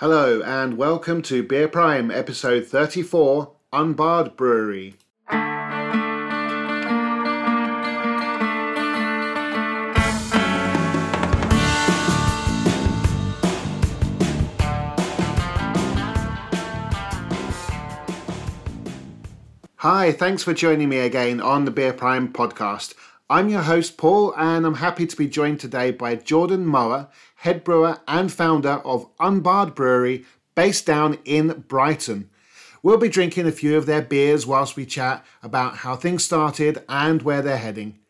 Hello and welcome to Beer Prime, episode 34 Unbarred Brewery. Hi, thanks for joining me again on the Beer Prime podcast. I'm your host, Paul, and I'm happy to be joined today by Jordan Mower, head brewer and founder of Unbarred Brewery, based down in Brighton. We'll be drinking a few of their beers whilst we chat about how things started and where they're heading.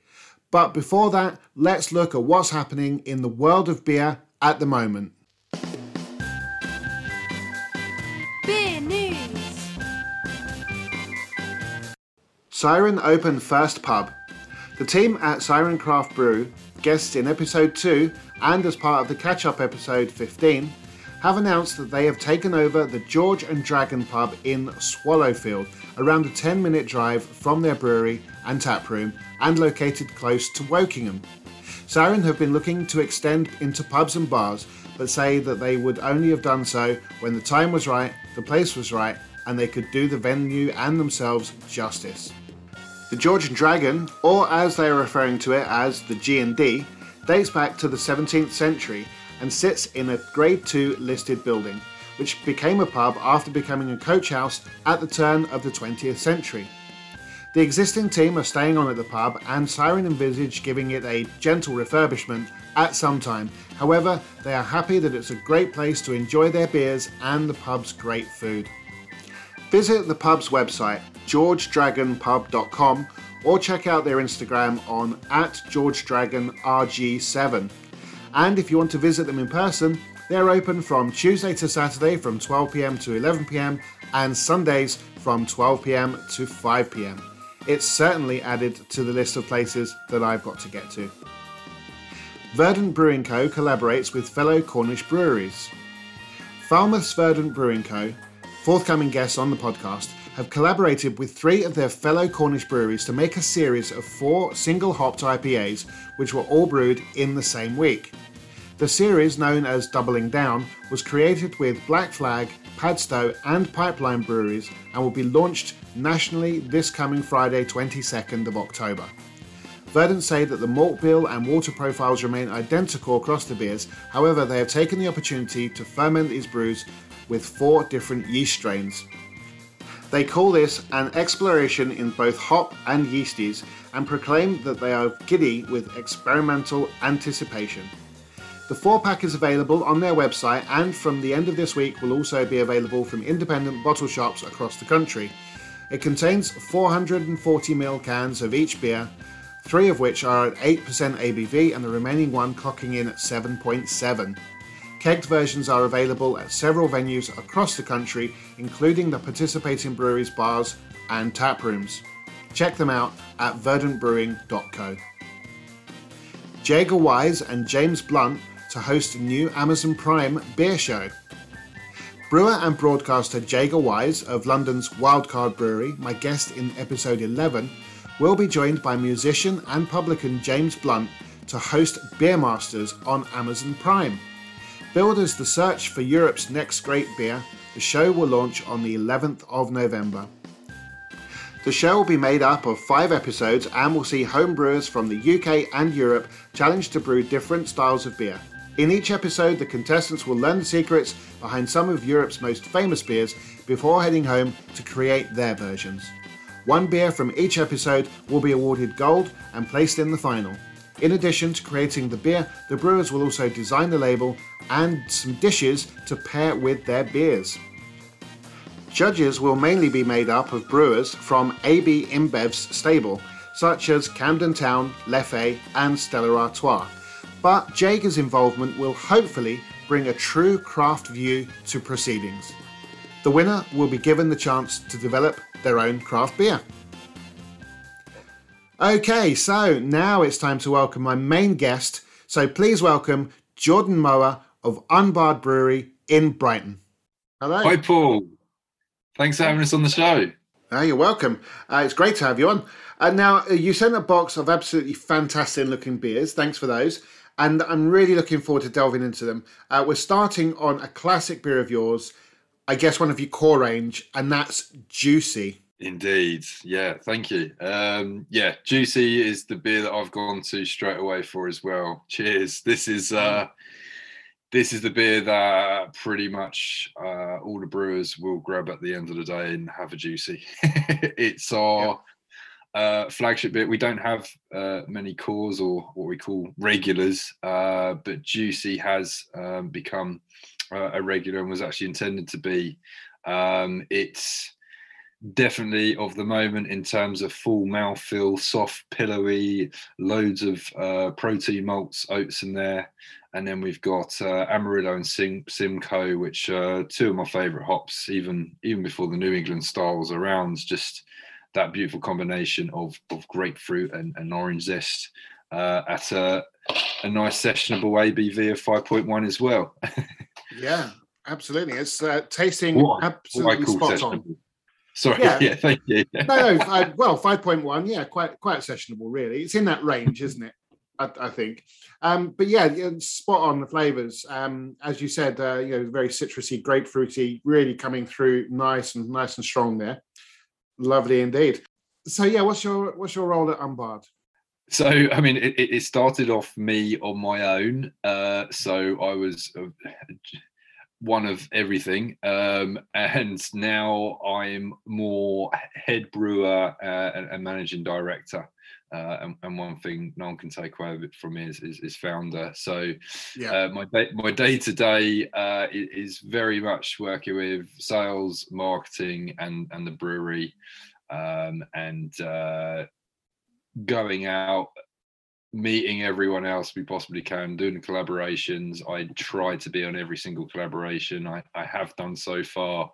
But before that, let's look at what's happening in the world of beer at the moment. Beer news. Siren opened first pub. The team at Siren Craft Brew, guests in episode 2 and as part of the catch up episode 15, have announced that they have taken over the George and Dragon pub in Swallowfield, around a 10 minute drive from their brewery and tap room and located close to Wokingham. Siren have been looking to extend into pubs and bars, but say that they would only have done so when the time was right, the place was right, and they could do the venue and themselves justice. The George and Dragon, or as they are referring to it as the G&D, dates back to the 17th century and sits in a Grade 2 listed building, which became a pub after becoming a coach house at the turn of the 20th century. The existing team are staying on at the pub, and Siren envisage giving it a gentle refurbishment at some time. However, they are happy that it's a great place to enjoy their beers and the pub's great food. Visit the pub's website, georgedragonpub.com, or check out their Instagram on at georgedragonrg7. And if you want to visit them in person, they're open from Tuesday to Saturday from 12pm to 11pm and Sundays from 12pm to 5pm. It's certainly added to the list of places that I've got to get to. Verdant Brewing Co. collaborates with fellow Cornish breweries. Falmouth's Verdant Brewing Co., forthcoming guests on the podcast, have collaborated with three of their fellow Cornish breweries to make a series of four single hopped IPAs, which were all brewed in the same week. The series, known as Doubling Down, was created with Black Flag, Padstow, and Pipeline breweries and will be launched nationally this coming Friday, 22nd of October. Verdant say that the malt bill and water profiles remain identical across the beers, however, they have taken the opportunity to ferment these brews with four different yeast strains. They call this an exploration in both hop and yeasties and proclaim that they are giddy with experimental anticipation. The four pack is available on their website and from the end of this week will also be available from independent bottle shops across the country. It contains 440ml cans of each beer, three of which are at 8% ABV and the remaining one clocking in at 7.7. Kegged versions are available at several venues across the country, including the participating breweries, bars, and tap rooms. Check them out at verdantbrewing.co. Jaega Wise and James Blunt to host a new Amazon Prime beer show. Brewer and broadcaster Jaega Wise of London's Wildcard Brewery, my guest in episode 11, will be joined by musician and publican James Blunt to host Beer Masters on Amazon Prime. Billed as the search for Europe's next great beer, the show will launch on the 11th of November. The show will be made up of five episodes and will see home brewers from the UK and Europe challenged to brew different styles of beer. In each episode, the contestants will learn the secrets behind some of Europe's most famous beers before heading home to create their versions. One beer from each episode will be awarded gold and placed in the final. In addition to creating the beer, the brewers will also design the label and some dishes to pair with their beers. Judges will mainly be made up of brewers from AB InBev's stable, such as Camden Town, Leffe, and Stella Artois. But Jaega's involvement will hopefully bring a true craft view to proceedings. The winner will be given the chance to develop their own craft beer. Okay, so now it's time to welcome my main guest. So please welcome Jordan Mower of Unbarred Brewery in Brighton. Hello. Hi, Paul. Thanks for having us on the show. Oh, you're welcome. Uh, it's great to have you on. Uh, now, uh, you sent a box of absolutely fantastic looking beers. Thanks for those. and I'm really looking forward to delving into them. Uh, we're starting on a classic beer of yours, I guess one of your core range, and that's Juicy. Indeed. Yeah, thank you. Um, yeah, Juicy is the beer that I've gone to straight away for as well. Cheers. This is uh this is the beer that pretty much uh, all the brewers will grab at the end of the day and have a juicy. it's our uh, flagship beer. We don't have uh, many cores or what we call regulars, uh, but juicy has um, become uh, a regular and was actually intended to be. Um, it's definitely of the moment in terms of full mouthfeel, soft, pillowy, loads of uh, protein malts, oats in there. And then we've got uh, Amarillo and Sim- Simcoe, which are two of my favourite hops, even even before the New England style was around. Just that beautiful combination of of grapefruit and, and orange zest uh, at a, a nice sessionable ABV of 5.1 as well. yeah, absolutely. It's uh, tasting what, absolutely what spot on. Sorry, yeah, yeah thank you. no, no, I, well, 5.1, yeah, quite quite sessionable, really. It's in that range, isn't it? I, I think. Um, but yeah, spot on the flavors. Um, as you said, uh, you know, very citrusy, grapefruity, really coming through nice and nice and strong there. Lovely indeed. So yeah, what's your what's your role at Unbarred? So I mean, it, it started off me on my own. Uh, so I was uh, one of everything, um, and now I'm more head brewer uh, and, and managing director. Uh, and, and, one thing no one can take away from me is, is, is founder. So yeah. uh, my day, my day to day is very much working with sales, marketing, and and the brewery, um, and uh, going out, meeting everyone else we possibly can, doing collaborations. I try to be on every single collaboration. I, I have done so far.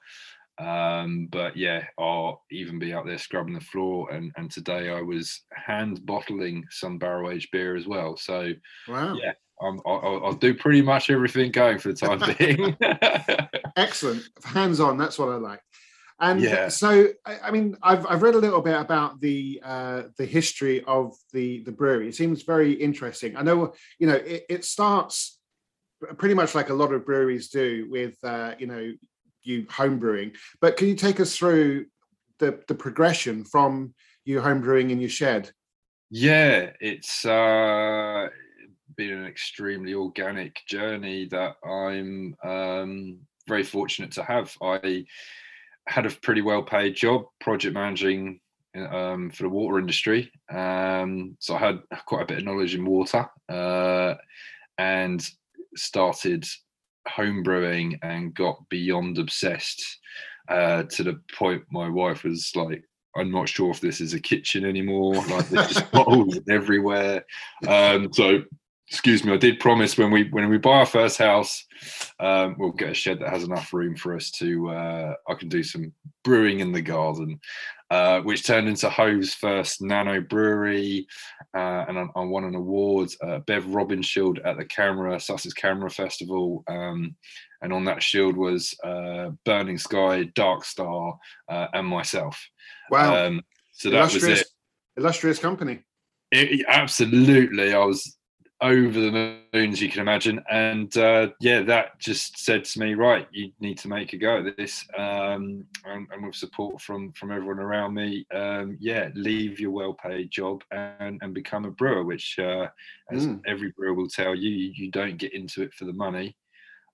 Um, but yeah, I'll even be out there scrubbing the floor. And, and today I was hand bottling some barrel aged beer as well. So wow. yeah, i will I'll do pretty much everything going for the time being. Excellent, hands on. That's what I like. And yeah. so, I, mean, I've, I've read a little bit about the uh, the history of the the brewery. It seems very interesting. I know, you know, it, it starts pretty much like a lot of breweries do with, uh, you know, you home brewing. But can you take us through the the progression from you home brewing in your shed? Yeah, it's uh, been an extremely organic journey that I'm um, very fortunate to have. I had a pretty well paid job project managing um, for the water industry. Um, so I had quite a bit of knowledge in water uh, and started home brewing and got beyond obsessed uh, to the point my wife was like, I'm not sure if this is a kitchen anymore. Like there's just bottles everywhere. Um, so excuse me, I did promise when we when we buy our first house, um, we'll get a shed that has enough room for us to uh, I can do some brewing in the garden, uh, which turned into Hove's first nano brewery, uh, and I, I, won an award, uh, Bev Robinshield at the CAMRA Sussex Camera Festival, um, and on that shield was uh, Burning Sky, Dark Star, uh, and myself. Wow! Um, so that was it. Illustrious company. It, absolutely, I was over the moon as you can imagine and uh, yeah that just said to me right you need to make a go at this um, and, and, with support from from everyone around me um, yeah leave your well-paid job and and become a brewer which uh, as mm. every brewer will tell you you don't get into it for the money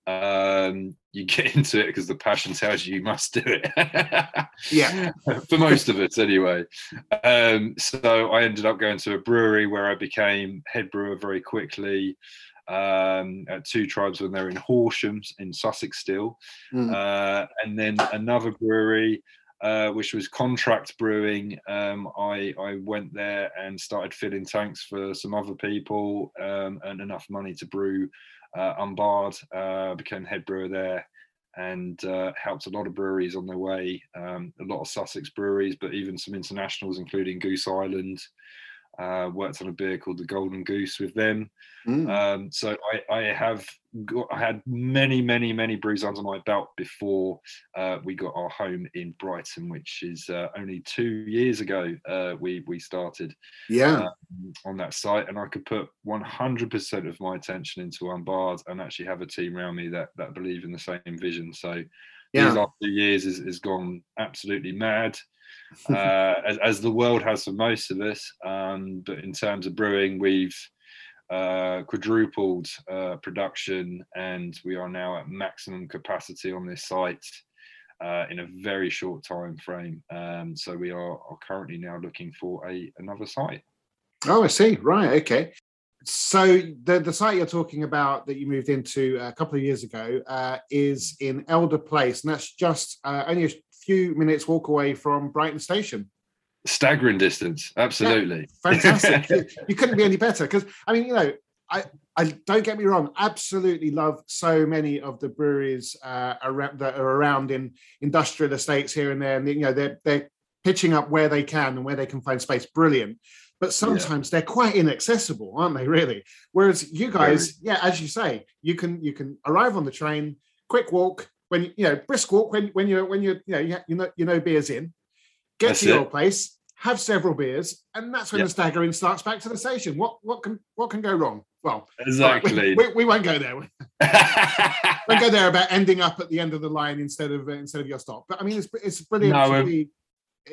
um, you get into it because the passion tells you you must do it. yeah, for most of it anyway. Um, so I ended up going to a brewery where I became head brewer very quickly. Um, at Two Tribes when they're in Horsham in Sussex still, mm. uh, and then another brewery uh, which was contract brewing. Um, I, I went there and started filling tanks for some other people um, and enough money to brew uh, Unbarred, uh, became head brewer there and uh, helped a lot of breweries on their way, um, a lot of Sussex breweries, but even some internationals, including Goose Island. Uh, worked on a beer called the Golden Goose with them. Mm. Um, so I, I have got, I had many, many, many brews under my belt before uh, we got our home in Brighton, which is uh, only two years ago. Uh, we we started yeah. um, on that site, and I could put 100% of my attention into Unbarred and actually have a team around me that that believe in the same vision. So yeah. these last two years has, has gone absolutely mad. Uh, as, as, the world has for most of us. Um, but in terms of brewing, we've uh, quadrupled uh, production and we are now at maximum capacity on this site uh, in a very short time frame. Um, so we are, are, currently now looking for a another site. Oh, I see. Right. Okay. So the the site you're talking about that you moved into a couple of years ago uh, is in Elder Place, and that's just uh, only a few minutes walk away from Brighton Station. Staggering distance, absolutely. Yeah, fantastic. you, you, couldn't be any better because I mean, you know, I, I don't get me wrong, absolutely love so many of the breweries uh, around, that are around in industrial estates here and there, and you know they're they're pitching up where they can and where they can find space. Brilliant. But sometimes yeah. they're quite inaccessible, aren't they? Really. Whereas you guys, Very. yeah, as you say, you can you can arrive on the train, quick walk, when you know brisk walk when when you're when you're you know you, you know you know beers in, get that's to it. your place, have several beers, and that's when yep. the staggering starts back to the station. What what can what can go wrong? Well, exactly. Right, we, we, we, won't go there. we won't go there about ending up at the end of the line instead of uh, instead of your stop. But I mean, it's it's brilliant. No, we're,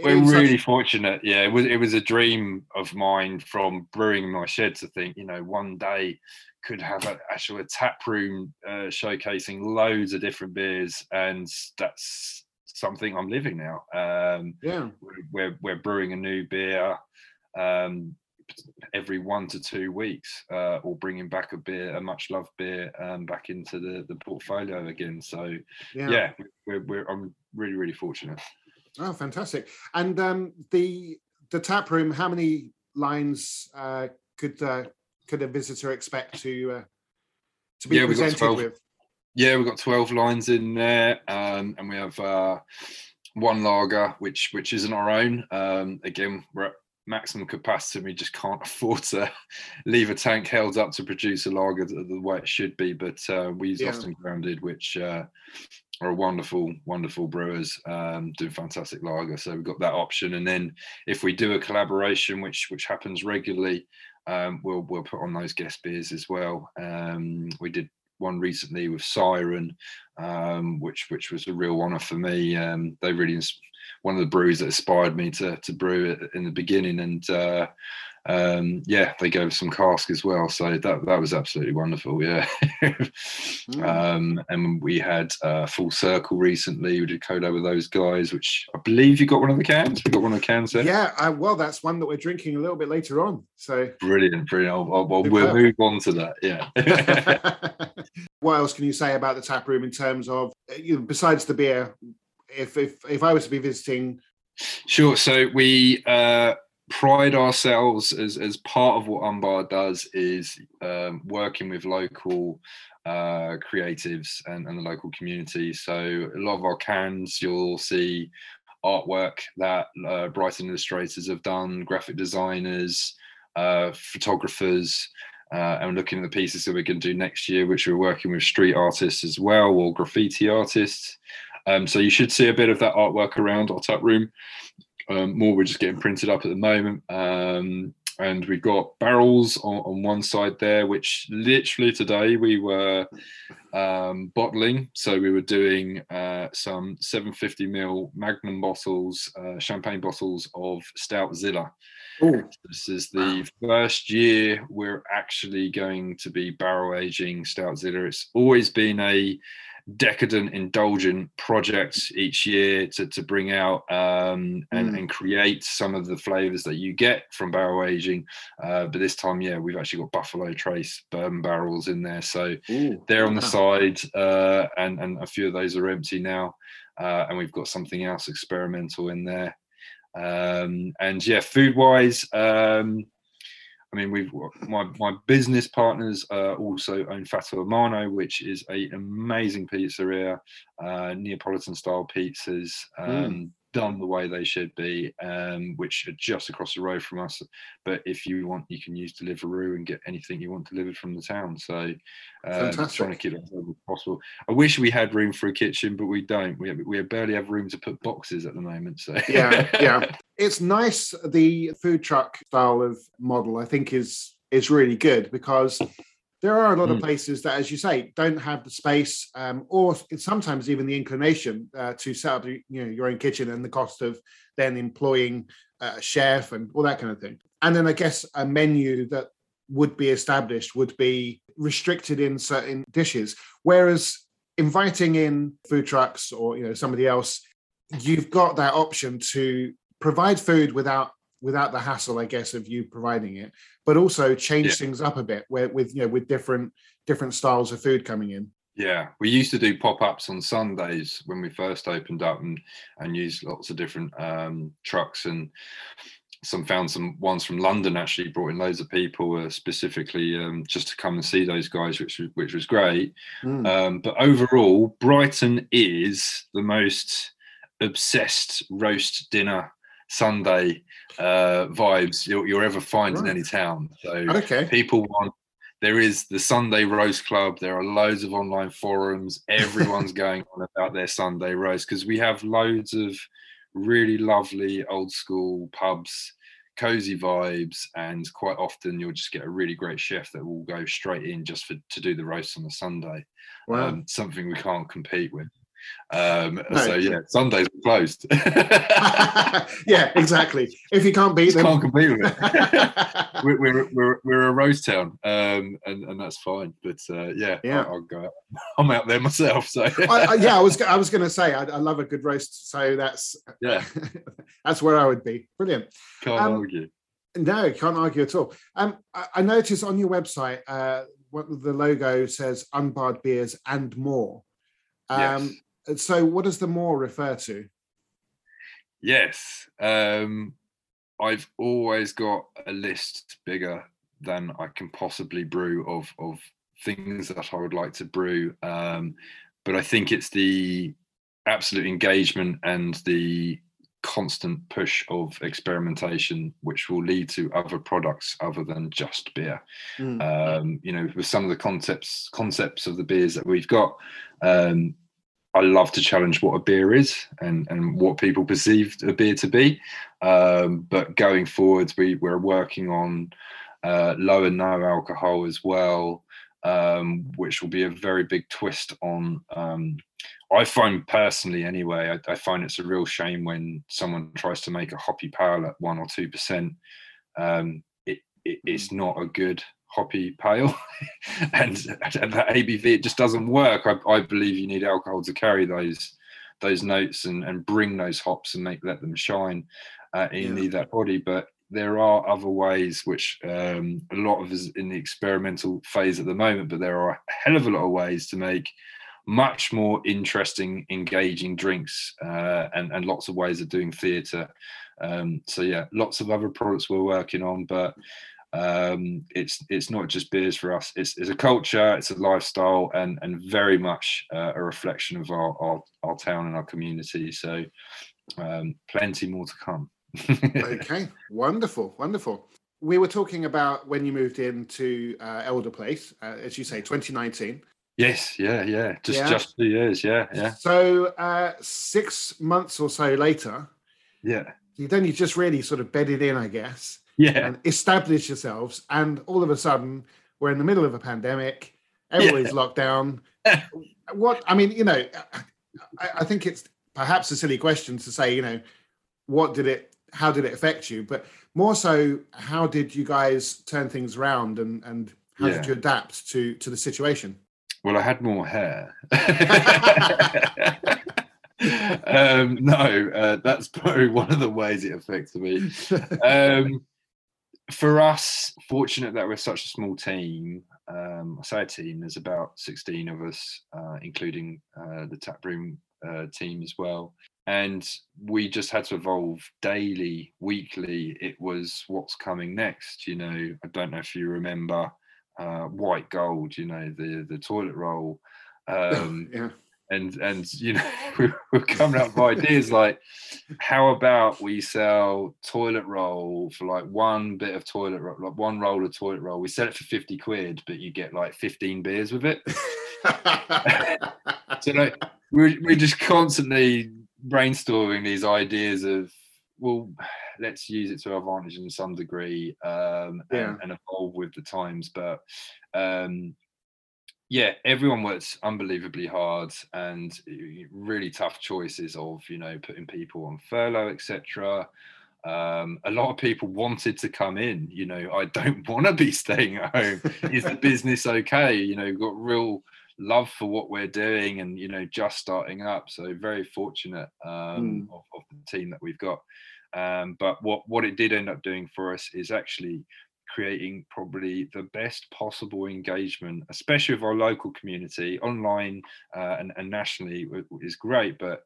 we're really such... fortunate. Yeah, it was it was a dream of mine from brewing my shed to think, you know, one day could have a, actual a tap room uh, showcasing loads of different beers, and that's something I'm living now. Um, yeah, we're we're brewing a new beer um, every one to two weeks, uh, or bringing back a beer, a much loved beer, um, back into the the portfolio again. So yeah, yeah we're, we're I'm really really fortunate. Oh, fantastic! And um, the the tap room, how many lines uh, could uh, could a visitor expect to uh, to be yeah, presented with? Yeah, we've got twelve lines in there, um, and we have uh, one lager, which which isn't our own. Um, again, we're at maximum capacity. We just can't afford to leave a tank held up to produce a lager the, the way it should be. But uh, we use yeah. Lost and Grounded, which uh, are wonderful, wonderful brewers, um, do fantastic lager. So we've got that option. And then if we do a collaboration, which which happens regularly, um, we'll we'll put on those guest beers as well. Um, we did one recently with Siren, um, which which was a real honour for me. Um, they really one of the brews that inspired me to to brew it in the beginning, and uh, um, yeah, they gave some cask as well. So that that was absolutely wonderful. Yeah. mm. um, and we had uh, Full Circle recently. We did collab with those guys, which I believe you got one of the cans. We got one of the cans there. Yeah. Uh, well, that's one that we're drinking a little bit later on. So brilliant, brilliant. I'll, I'll, I'll we'll move on to that. Yeah. what else can you say about the tap room in terms of you know, besides the beer? If if if I was to be visiting. Sure. So we. Uh, pride ourselves as, as part of what Unbarred does is um, working with local uh, creatives and, and the local community. So a lot of our cans, you'll see artwork that uh, Brighton illustrators have done, graphic designers, uh, photographers, uh, and looking at the pieces that we're going to do next year, which we're working with street artists as well or graffiti artists. Um, so you should see a bit of that artwork around our tap room. Um, more we're just getting printed up at the moment. Um, and we've got barrels on, on, one side there, which literally today we were um, bottling. So we were doing uh, some 750 ml Magnum bottles, uh, champagne bottles of Stout Zilla. Ooh. This is the first year we're actually going to be barrel aging Stout Zilla. It's always been a decadent, indulgent projects each year to, to bring out um, and, mm. and create some of the flavors that you get from barrel aging. Uh, but this time, yeah, we've actually got Buffalo Trace bourbon barrels in there. So Ooh, they're on the side, uh, and, and a few of those are empty now. Uh, and we've got something else experimental in there. Um, and yeah, food wise, um, I mean, we've my my business partners uh, also own Fatto a Mano, which is a amazing pizzeria, uh, Neapolitan style pizzas. Hmm. Um, mm. Done the way they should be, um, which are just across the road from us. But if you want, you can use Deliveroo and get anything you want delivered from the town. So um, trying to keep it as possible. I wish we had room for a kitchen, but we don't. We have, we barely have room to put boxes at the moment. So yeah, yeah, it's nice. The food truck style of model, I think, is is really good because there are a lot mm. of places that, as you say, don't have the space um, or sometimes even the inclination uh, to set up you know, your own kitchen and the cost of then employing a chef and all that kind of thing. And then I guess a menu that would be established would be restricted in certain dishes. Whereas inviting in food trucks or you know somebody else, you've got that option to provide food without without the hassle, I guess, of you providing it, but also change yeah. things up a bit where with you know with different different styles of food coming in. Yeah, we used to do pop-ups on Sundays when we first opened up and and use lots of different um, trucks and some found some ones from London actually brought in loads of people uh, specifically um, just to come and see those guys, which which was great. Mm. Um, but overall, Brighton is the most obsessed roast dinner Sunday uh, vibes you'll, you'll ever find right. in any town. So okay. people want. There is the Sunday Roast Club. There are loads of online forums. Everyone's going on about their Sunday roast because we have loads of really lovely old school pubs, cozy vibes, and quite often you'll just get a really great chef that will go straight in just for to do the roast on a Sunday. Wow. Um, something we can't compete with. Um, no. So yeah, Sundays are closed. yeah, exactly. If you can't beat them, can't compete with it. we're, we're, we're, we're a rose town, um, and and that's fine. But uh, yeah, yeah, I'll, I'll, go. Out. I'm out there myself. So I, I, yeah, I was I was going to say I, I, love a good roast, so that's yeah, that's where I would be. Brilliant. Can't um, argue. No, can't argue at all. Um, I, I noticed on your website, uh, what the logo says unbarred beers and more. Um, yes so what does the more refer to? Yes. Um, I've always got a list bigger than I can possibly brew of of things that I would like to brew. Um, but I think it's the absolute engagement and the constant push of experimentation which will lead to other products other than just beer mm. um, you know with some of the concepts concepts of the beers that we've got um, I love to challenge what a beer is and, and what people perceive a beer to be. Um, but going forwards, we, we're working on uh, low and no alcohol as well, um, which will be a very big twist on. Um, I find personally, anyway, I, I, find it's a real shame when someone tries to make a hoppy pale at one or two percent. Um, it, it, it's not a good hoppy pale and, that ABV it just doesn't work. I, I, believe you need alcohol to carry those those notes and, and bring those hops and make let them shine. Uh, you yeah. that body, but there are other ways which um, a lot of us in the experimental phase at the moment, but there are a hell of a lot of ways to make much more interesting, engaging drinks uh, and, and lots of ways of doing theatre. Um, so yeah, lots of other products we're working on, but um, it's it's not just beers for us. It's, it's a culture, it's a lifestyle, and and very much uh, a reflection of our, our, our town and our community. So, um, plenty more to come. okay, wonderful, wonderful. We were talking about when you moved into uh, Elder Place, uh, as you say, 2019. Yes, yeah, yeah, just yeah. just two years, yeah, yeah. So uh, six months or so later, yeah, then you just really sort of bedded in, I guess yeah. and establish yourselves. And all of a sudden, we're in the middle of a pandemic. Everybody's yeah. locked down. what I mean, you know, I, I, think it's perhaps a silly question to say, you know, what did it, how did it affect you? But more so, how did you guys turn things around and and how yeah. did you adapt to to the situation? Well, I had more hair. um, no, uh, that's probably one of the ways it affected me. Um, for us, fortunate that we're such a small team. Um, I say a team. There's about 16 of us, uh, including uh, the taproom uh, team as well. And we just had to evolve daily, weekly. It was what's coming next. You know, I don't know if you remember uh, white gold. You know, the the toilet roll. Um, yeah. And and you know we we're coming up with ideas like how about we sell toilet roll for like one bit of toilet roll like one roll of toilet roll. We sell it for 50 quid but you get like 15 beers with it. So like we're, we're just constantly brainstorming these ideas of well let's use it to our advantage in some degree um Yeah. and, and evolve with the times. But um yeah everyone works unbelievably hard and uh, really tough choices of you know putting people on furlough etc um a lot of people wanted to come in you know i don't want to be staying at home. Is the business okay? You know got real love for what we're doing and you know just starting up so very fortunate um of, of the team that we've got. Um but what what it did end up doing for us is actually creating probably the best possible engagement especially with our local community. Online uh, and, and nationally is great but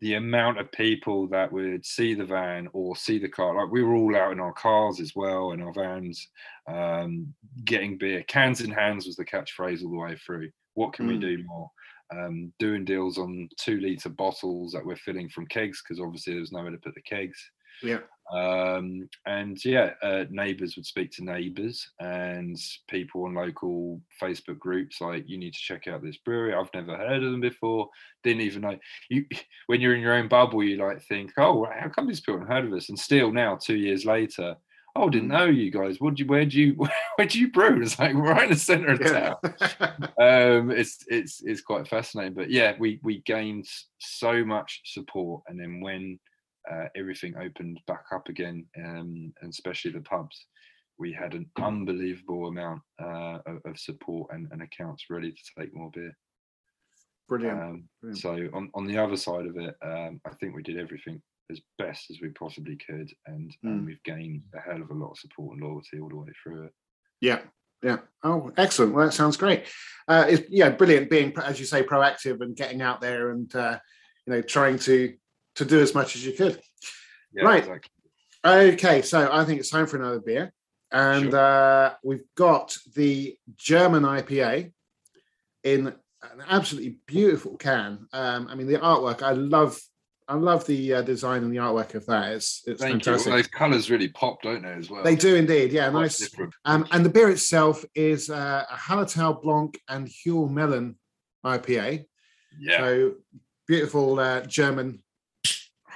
the amount of people that would see the van or see the car like we were all out in our cars as well in our vans um, getting beer cans in hands was the catchphrase all the way through. What can we Mm. do more? Um, doing deals on two litre bottles that we're filling from kegs because obviously there's nowhere to put the kegs yeah. um, and yeah, uh, neighbours would speak to neighbours and people on local Facebook groups like, you need to check out this brewery. I've never heard of them before. Didn't even know you. When you're in your own bubble, you like think, oh, how come these people haven't heard of us? And still now, two years later, oh, didn't Mm. know you guys. What do you? Where do you? Where do you brew? It's like right in the centre of yeah. town um it's it's it's quite fascinating but yeah we we gained so much support and then when uh, everything opened back up again um and especially the pubs we had an unbelievable amount uh, of, of support and, and accounts ready to take more beer Brilliant. um, brilliant. so on, on the other side of it um, i think we did everything as best as we possibly could and, Mm. we've gained a hell of a lot of support and loyalty all the way through it Yeah, yeah. Oh, excellent. Well, that sounds great. Uh, it's yeah, brilliant. Being as you say, proactive and getting out there and uh, you know trying to to do as much as you could. yeah Right. exactly. Okay, so I think it's time for another beer, and Sure. uh, we've got the German IPA in an absolutely beautiful can. Um, I mean, the artwork. I love. I love the uh, design and the artwork of that. It's it's Thank fantastic. you. Well, those colours really pop, don't they, as well? They do indeed. Yeah, Quite nice. Um, and the beer itself is uh, a Hallertau Blanc and Huell Melon IPA. yeah. So beautiful uh, German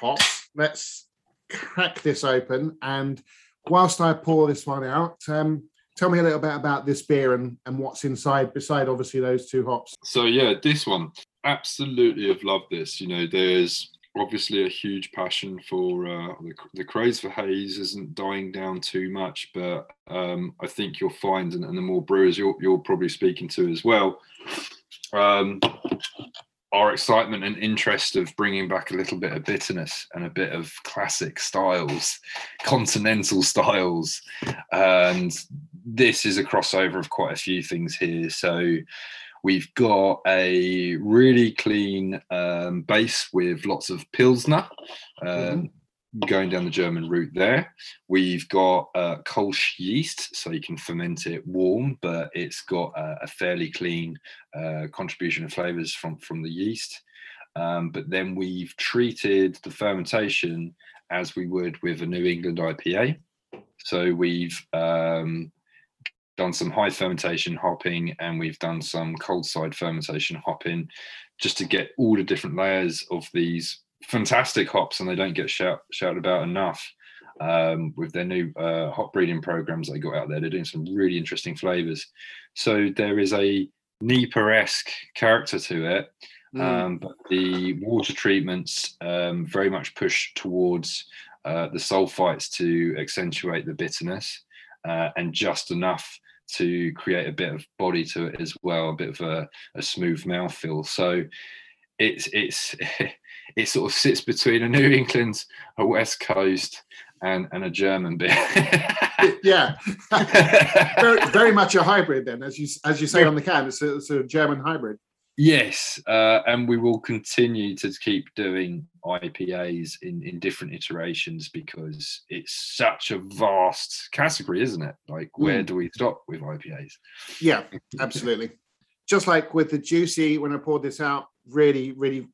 hops. Let's crack this open. And whilst I pour this one out, um, tell me a little bit about this beer and, and what's inside, beside obviously those two hops. So yeah, this one absolutely have loved this. You know, there's obviously a huge passion for uh, the, the craze for haze isn't dying down too much, but um, I think you'll find, and, and the more brewers you're, you're probably speaking to as well, um, our excitement and interest of bringing back a little bit of bitterness and a bit of classic styles, continental styles, and this is a crossover of quite a few things here. So we've got a really clean um, base with lots of pilsner. Um, Going down the German route there, we've got uh, Kolsch yeast, so you can ferment it warm, but it's got a, a fairly clean uh, contribution of flavors from from the yeast. Um, but then we've treated the fermentation as we would with a New England IPA. So we've um, done some high fermentation hopping and we've done some cold side fermentation hopping just to get all the different layers of these fantastic hops and they don't get shout, shouted about enough um, with their new uh, hop breeding programs they got out there. They're doing some really interesting flavors. So there is a NEIPA-esque character to it, Mm. um, but the water treatments um, very much push towards uh, the sulfites to accentuate the bitterness uh, and just enough to create a bit of body to it as well, a bit of a, a smooth mouthfeel. So it's it's it sort of sits between a New England, a West Coast, and and a German beer. yeah, very, very much a hybrid then, as you as you say on the can. It's a, it's a German hybrid. Yes, uh, and we will continue to keep doing IPAs in, in different iterations because it's such a vast category, isn't it? Like, where Mm. do we stop with IPAs? Yeah, absolutely. Just like with the juicy, when I poured this out, really, really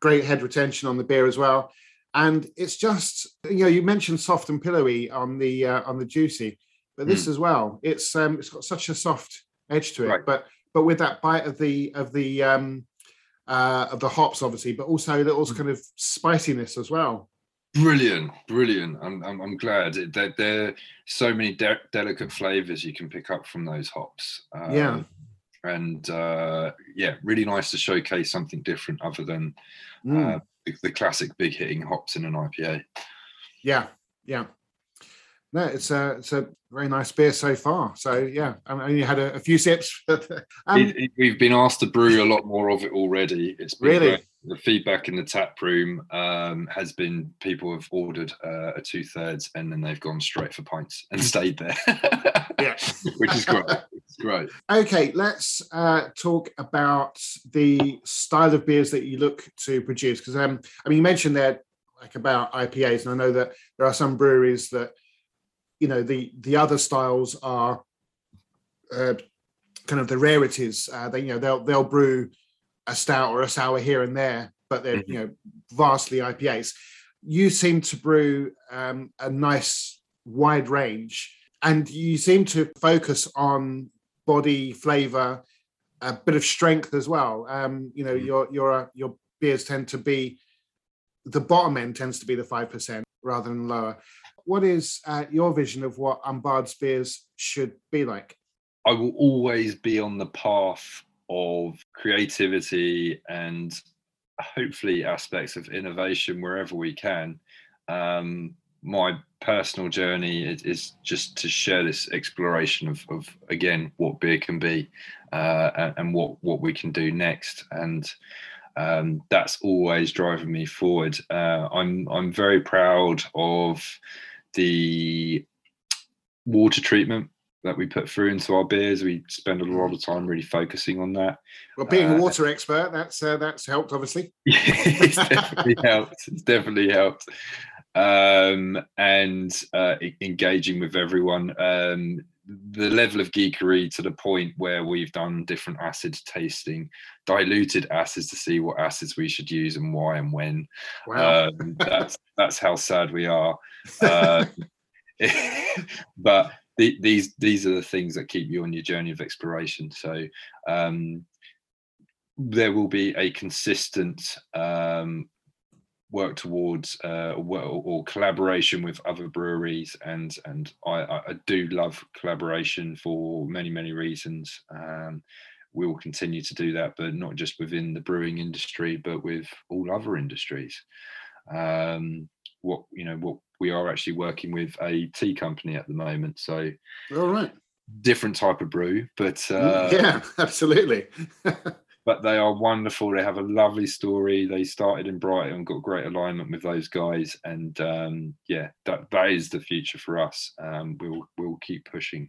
great head retention on the beer as well. And it's just, you know, you mentioned soft and pillowy on the uh, on the juicy, but this Mm. as well. It's um, it's got such a soft edge to it, Right. but but with that bite of the of the um, uh, of the hops, obviously, but also little Mm. kind of spiciness as well. Brilliant, brilliant. I'm I'm, I'm glad that there there are so many de- delicate flavors you can pick up from those hops. Yeah. And uh, yeah, really nice to showcase something different other than Mm. uh, the, the classic big hitting hops in an IPA. Yeah, yeah. No, it's a it's a very nice beer so far. So yeah, I only had a, a few sips. Um, It- it- we've been asked to brew a lot more of it already. It's been Really? great. The feedback in the tap room um, has been people have ordered uh, a two thirds and then they've gone straight for pints and stayed there, yeah. which is great. Great. Okay, let's uh, talk about the style of beers that you look to produce. Because um, I mean, you mentioned there like about IPAs, and I know that there are some breweries that you know the the other styles are uh, kind of the rarities. Uh, they you know they'll they'll brew a stout or a sour here and there, but they're Mhm. you know vastly IPAs. You seem to brew um, a nice wide range, and you seem to focus on body flavor, a bit of strength as well. Um, you know, Mm. your your your beers tend to be the bottom end tends to be the five percent rather than lower. What is uh, your vision of what Unbarred's beers should be like? I will always be on the path of creativity and hopefully aspects of innovation wherever we can. Um, my personal journey is, is just to share this exploration of, of again what beer can be uh, and, and what what we can do next and um, that's always driving me forward uh, i'm i'm very proud of the water treatment that we put through into our beers we spend a lot of time really focusing on that Well, being a Uh, water expert, that's uh, that's helped, obviously. it's definitely helped. It's definitely helped. Um, and uh, engaging with everyone. Um, the level of geekery to the point where we've done different acid tasting, diluted acids to see what acids we should use and why and when. Wow. Um, that's that's how sad we are. Uh, but the, these these are the things that keep you on your journey of exploration. So um, there will be a consistent um, work towards uh, or, or collaboration with other breweries, and and I, I I do love collaboration for many many reasons. Um, we will continue to do that, but not just within the brewing industry, but with all other industries. Um, what you know, what we are actually working with a tea company at the moment, so All right. different type of brew, but uh, yeah, absolutely. but they are wonderful. They have a lovely story. They started in Brighton, got great alignment with those guys, and um, yeah, that that is the future for us. Um, we'll we'll keep pushing.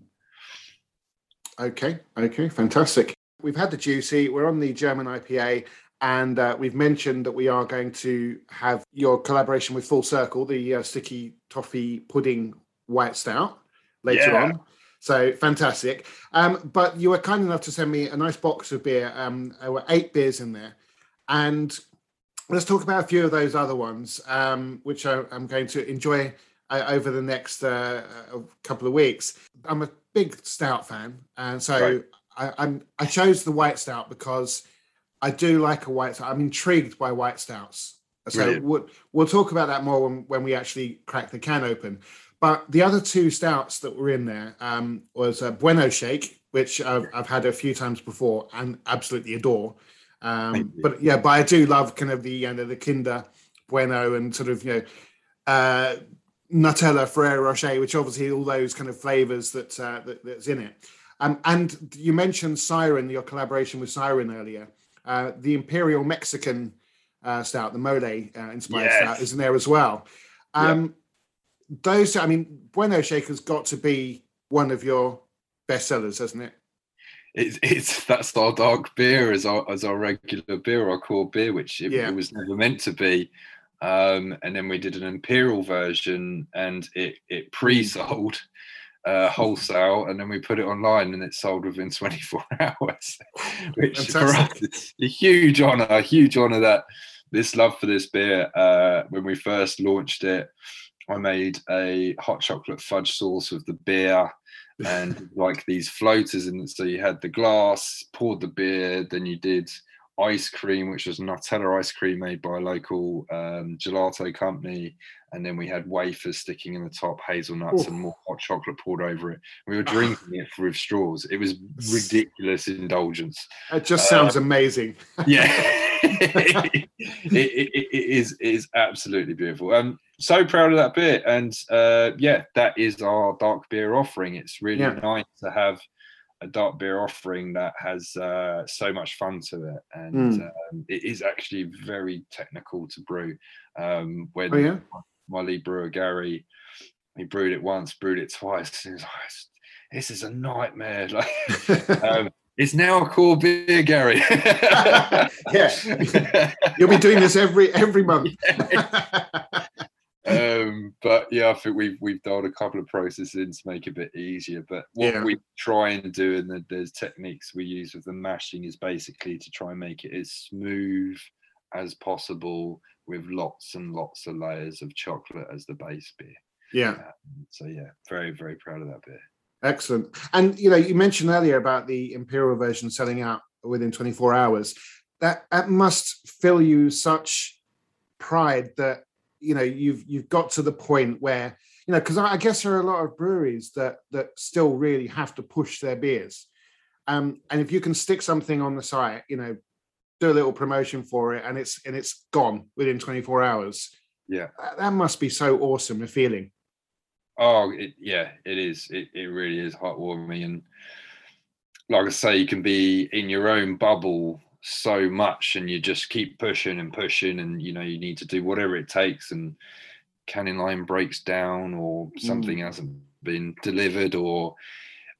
Okay, okay, fantastic. We've had the juicy. We're on the German IPA, and uh, we've mentioned that we are going to have your collaboration with Full Circle, the uh, sticky toffee pudding white stout later Yeah. on. So fantastic. Um, but you were kind enough to send me a nice box of beer. Um, there were eight beers in there, and let's talk about a few of those other ones, um, which I, I'm going to enjoy uh, over the next uh, uh, couple of weeks. I'm a big stout fan, and so Right. I, I'm I chose the white stout because I do like a white stout. I'm intrigued by white stouts. So Brilliant. we'll, we'll talk about that more when, when we actually crack the can open. But the other two stouts that were in there um, was a Bueno Shake, which I've, I've had a few times before and absolutely adore. Um, but yeah, but I do love kind of the you know the Kinder Bueno and sort of you know uh, Nutella Ferrero Rocher, which obviously all those kind of flavors that, uh, that that's in it. Um, and you mentioned Siren, your collaboration with Siren earlier. Uh, the Imperial Mexican uh, stout, the mole uh, inspired Yes. stout, is in there as well. Um, Those, I mean, Bueno Shaker's got to be one of your best sellers, hasn't it? It's it's that's our dark beer as our as our regular beer, our core beer, which it, Yeah. it was never meant to be. Um, and then we did an imperial version, and it it pre-sold. uh, wholesale, and then we put it online, and it sold within 24 hours, which for us is a huge honor, a huge honor that this love for this beer. Uh, when we first launched it, I made a hot chocolate fudge sauce with the beer and like these floaters, and so you had the glass, poured the beer, then you did ice cream, which was Nutella ice cream made by a local um, gelato company. And then we had wafers sticking in the top, hazelnuts, Ooh. and more hot chocolate poured over it. We were drinking it with straws. It was ridiculous indulgence. It just sounds uh, amazing. yeah, it, it, it, it is it is absolutely beautiful. Um, so proud of that beer, and uh, yeah, that is our dark beer offering. It's really yeah. nice to have a dark beer offering that has uh, so much fun to it, and mm. um, it is actually very technical to brew. Um, when oh, yeah? my lead brewer Gary, he brewed it once, brewed it twice. And like, this is a nightmare. Like, um, it's now a core beer, Gary. yeah, you'll be doing this every every month. Um, but yeah, I think we've we've done a couple of processes in to make it a bit easier. But what yeah. we try and do, and the, there's techniques we use with the mashing, is basically to try and make it as smooth as possible with lots and lots of layers of chocolate as the base beer. Yeah. Um, so yeah, very very proud of that beer. Excellent. And you know, you mentioned earlier about the imperial version selling out within 24 hours. That that must fill you such pride that you know you've you've got to the point where you know because I guess there are a lot of breweries that that still really have to push their beers. Um, and if you can stick something on the site you know do a little promotion for it and it's and it's gone within 24 hours yeah. that, that must be so awesome a feeling. Oh it, yeah it is. It, it really is heartwarming and like i say you can be in your own bubble so much and you just keep pushing and pushing and you know you need to do whatever it takes and canning line breaks down or something mm. hasn't been delivered or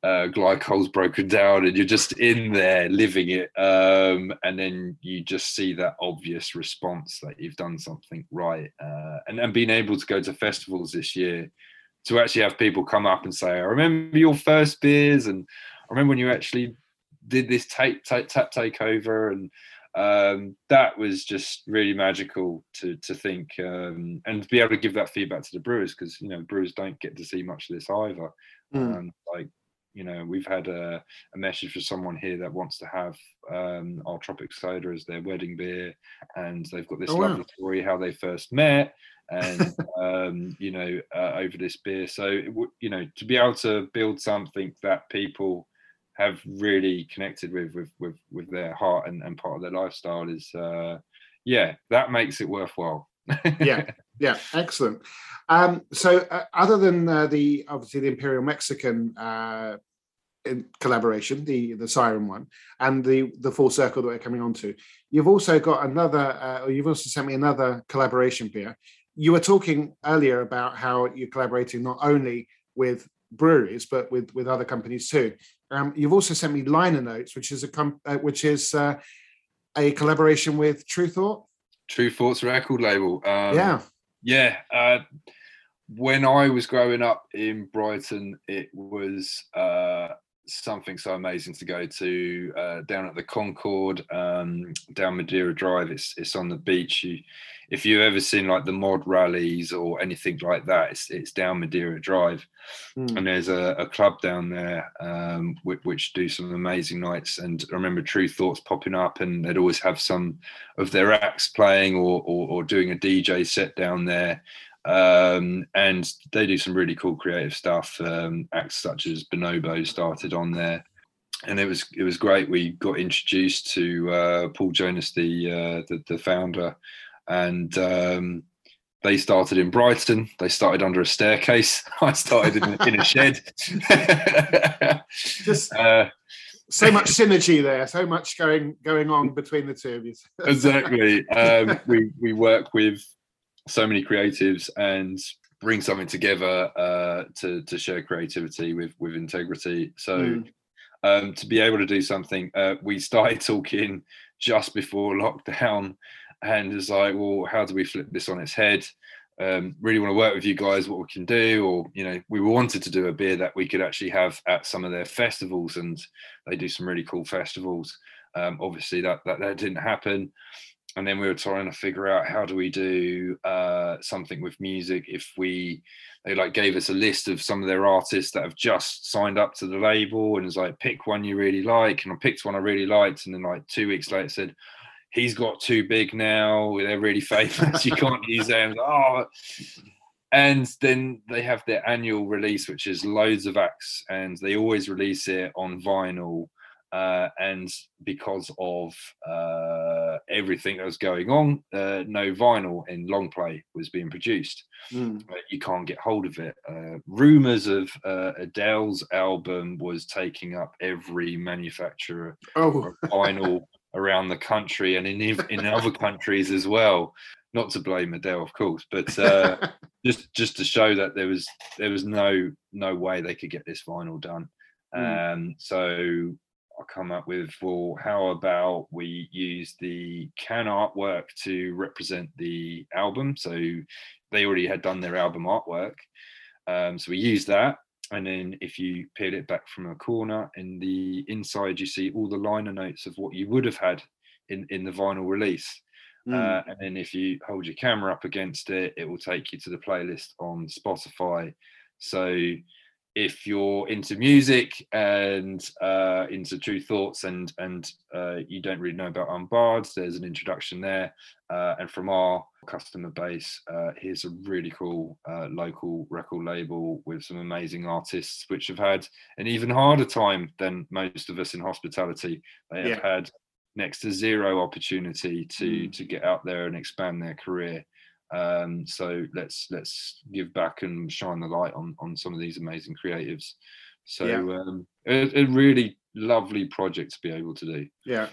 uh, glycol's broken down and you're just in there living it um, and then you just see that obvious response that you've done something right uh, and then being able to go to festivals this year to actually have people come up and say i remember your first beers and i remember when you actually did this tape tap, tap takeover and um, that was just really magical to to think um, and to be able to give that feedback to the brewers because you know brewers don't get to see much of this either. Mm. Um, like you know we've had a, a, message for someone here that wants to have um, our tropic soda as their wedding beer and they've got this oh, lovely wow. story how they first met and um, you know uh, over this beer so you know to be able to build something that people have really connected with with with, with their heart and, and part of their lifestyle is uh yeah that makes it worthwhile. Yeah yeah excellent. Um so uh, other than uh, the obviously the imperial mexican uh collaboration the the siren one and the the full circle that we're coming on to you've also got another uh, or you've also sent me another collaboration beer you were talking earlier about how you're collaborating not only with breweries but with with other companies too um, you've also sent me liner notes, which is a com- uh, which is uh, a collaboration with Tru Thought. Tru Thought's record label. Um, yeah, yeah. Uh, when I was growing up in Brighton, it was uh, something so amazing to go to uh, down at the Concorde, um, down Madeira Drive. It's it's on the beach. You, if you've ever seen like the mod rallies or anything like that, it's it's down Madeira Drive, mm. and there's a, a, club down there um, which, which, do some amazing nights. And I remember Tru Thoughts popping up, and they'd always have some of their acts playing or or, or doing a DJ set down there. Um, and they do some really cool creative stuff. Um, acts such as Bonobo started on there, and it was it was great. We got introduced to uh, Paul Jonas, the, uh, the, the founder, and um, they started in Brighton. They started under a staircase. I started in, in a shed. Just uh, so much synergy there. So much going going on between the two of you. exactly. Um, we we work with so many creatives and bring something together uh, to to share creativity with with integrity. So mm. um, to be able to do something, uh, we started talking just before lockdown, and it's like, well, how do we flip this on its head? um, really want to work with you guys, what we can do, or you know, we wanted to do a beer that we could actually have at some of their festivals, and they do some really cool festivals. Um, obviously, that, that that didn't happen, and then we were trying to figure out how do we do uh, something with music if we they like gave us a list of some of their artists that have just signed up to the label and it's like pick one you really like and I picked one I really liked and then like two weeks later said he's got too big now. They're really famous. you can't use them. Oh, and then they have their annual release, which is loads of acts, and they always release it on vinyl. Uh, and because of uh, everything that was going on, uh, no vinyl in long play was being produced. Mm. you can't get hold of it. Uh, rumors of uh, Adele's album was taking up every manufacturer oh. vinyl around the country and in in other countries as well. Not to blame Adele, of course, but uh, just just to show that there was there was no no way they could get this vinyl done. Mm. Um, so I come up with well, how about we use the can artwork to represent the album? So they already had done their album artwork. Um, so we used that and then if you peel it back from a corner in the inside you see all the liner notes of what you would have had in in the vinyl release mm. uh, and then if you hold your camera up against it it will take you to the playlist on spotify so if you're into music and uh, into Tru Thoughts and and uh, you don't really know about Unbarred, there's an introduction there. Uh, and from our customer base, uh, here's a really cool uh, local record label with some amazing artists, which have had an even harder time than most of us in hospitality. They have yeah. had next to zero opportunity to mm. to get out there and expand their career. Um, so let's let's give back and shine the light on on some of these amazing creatives. So yeah. um, a, a, really lovely project to be able to do. Yeah,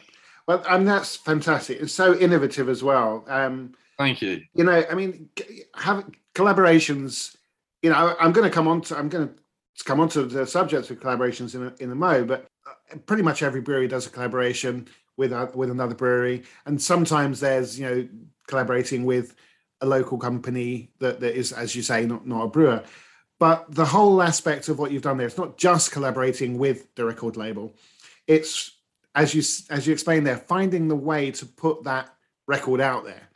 well, and that's fantastic. It's so innovative as well. Um, Thank you. You know, I mean, have collaborations. You know, I'm going to come on to I'm going to come on to the subject of collaborations in a, in a mo, but uh, pretty much every brewery does a collaboration with a, with another brewery, and sometimes there's you know collaborating with a local company that, that is, as you say, not, not a brewer. But the whole aspect of what you've done there, it's not just collaborating with the record label. It's as you as you explained there, finding the way to put that record out there.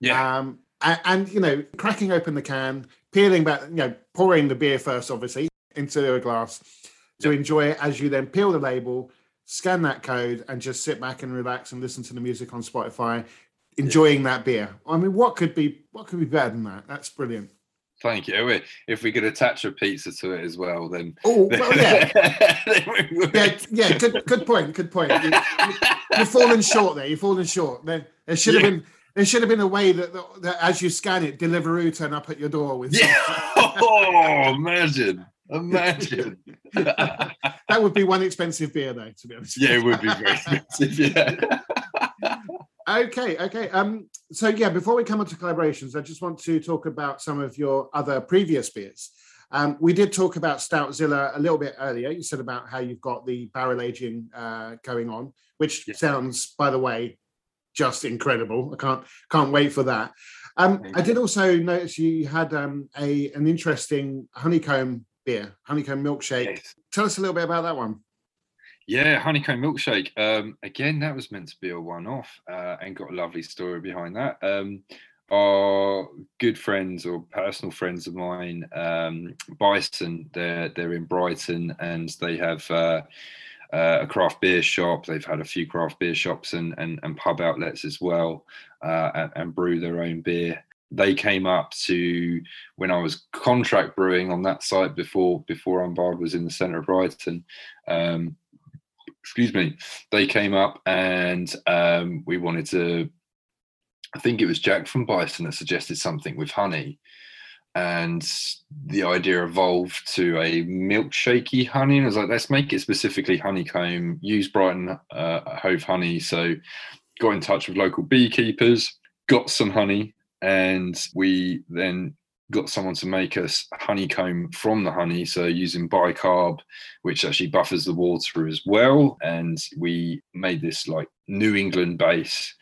Yeah. Um, and, and, you know, cracking open the can, peeling back, you know, pouring the beer first, obviously, into a glass to enjoy it as you then peel the label, scan that code, and just sit back and relax and listen to the music on Spotify enjoying that beer. I mean, what could be what could be better than that? That's brilliant. Thank you. If we could attach a pizza to it as well, then. Oh, well, yeah. yeah, yeah. Good, good point. Good point. You, have fallen short there. You've fallen short. There, there should have yeah. been. There should have been a way that, that, that, as you scan it, Deliveroo turn up at your door with. Yeah. oh, imagine. Imagine. that would be one expensive beer, though. To be honest. Yeah, it would be very expensive. Yeah. Okay, okay. Um, so yeah, before we come on to collaborations, I just want to talk about some of your other previous beers. Um, we did talk about Stoutzilla a little bit earlier. You said about how you've got the barrel aging uh, going on, which yeah. sounds, by the way, just incredible. I can't can't wait for that. Um, I did also notice you had um, a an interesting honeycomb beer, honeycomb milkshake. Yes. Tell us a little bit about that one. Yeah, honeycomb milkshake. Um, again, that was meant to be a one-off, uh, and got a lovely story behind that. Um, our good friends or personal friends of mine, um, Bison, they're they're in Brighton, and they have uh, uh, a craft beer shop. They've had a few craft beer shops and and, and pub outlets as well, uh, and, and brew their own beer they came up to when I was contract brewing on that site before before Unbarred was in the centre of Brighton. Um, excuse me, they came up and um, we wanted to. I think it was Jack from Bison that suggested something with honey, and the idea evolved to a milkshakey honey. And I was like, let's make it specifically honeycomb. Use Brighton uh, Hove honey. So, got in touch with local beekeepers, got some honey, and we then got someone to make us honeycomb from the honey, so using bicarb, which actually buffers the water as well. And we made this like New England base.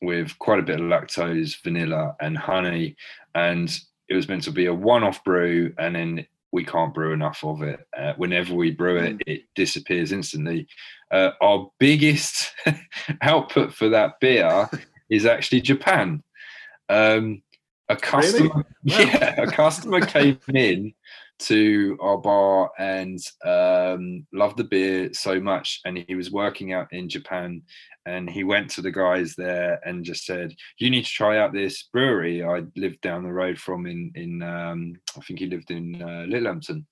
with quite a bit of lactose, vanilla, and honey. And it was meant to be a one off brew, and then we can't brew enough of it. Uh, whenever we brew it, mm. it disappears instantly. Uh, our biggest output for that beer is actually Japan. Um, a customer, really? yeah, a customer came in to our bar and um, loved the beer so much, and he was working out in Japan, and he went to the guys there and just said, "You need to try out this brewery I lived down the road from in in um, I think he lived in uh, Littlehampton."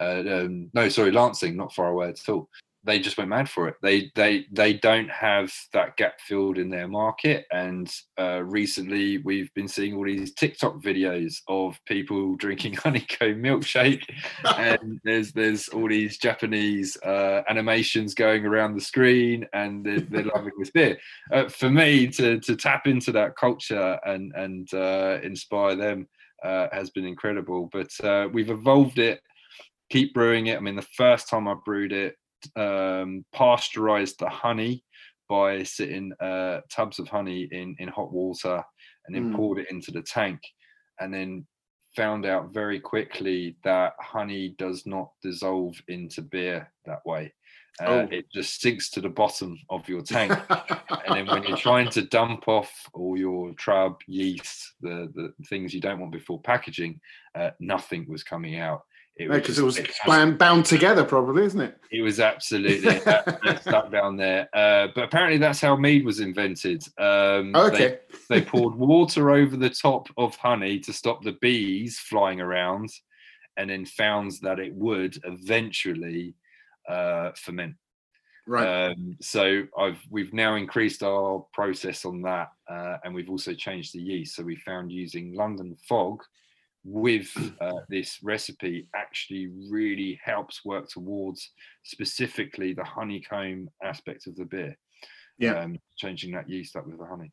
Uh, um, no, sorry, Lancing, not far away at all they just went mad for it. They they they don't have that gap filled in their market. And uh, recently, we've been seeing all these TikTok videos of people drinking honeycomb milkshake, and there's there's all these Japanese uh, animations going around the screen, and they're, they're loving this beer. Uh, for me, to to tap into that culture and and uh, inspire them uh, has been incredible. But uh, we've evolved it. Keep brewing it. I mean, the first time I brewed it, um, pasteurized the honey by sitting uh, tubs of honey in, in hot water and then mm. poured it into the tank and then found out very quickly that honey does not dissolve into beer that way. Uh, oh. It just sinks to the bottom of your tank. and then when you're trying to dump off all your trub, yeast, the, the things you don't want before packaging, uh, nothing was coming out. Because it, was, it was bound together, probably, isn't it? It was absolutely stuck down there. Uh, but apparently, that's how mead was invented. Um, okay. They, they poured water over the top of honey to stop the bees flying around, and then found that it would eventually uh, ferment. Right. Um, so I've we've now increased our process on that, uh, and we've also changed the yeast. So we found using London fog with uh, this recipe actually really helps work towards specifically the honeycomb aspect of the beer. Yeah, um, changing that yeast up with the honey.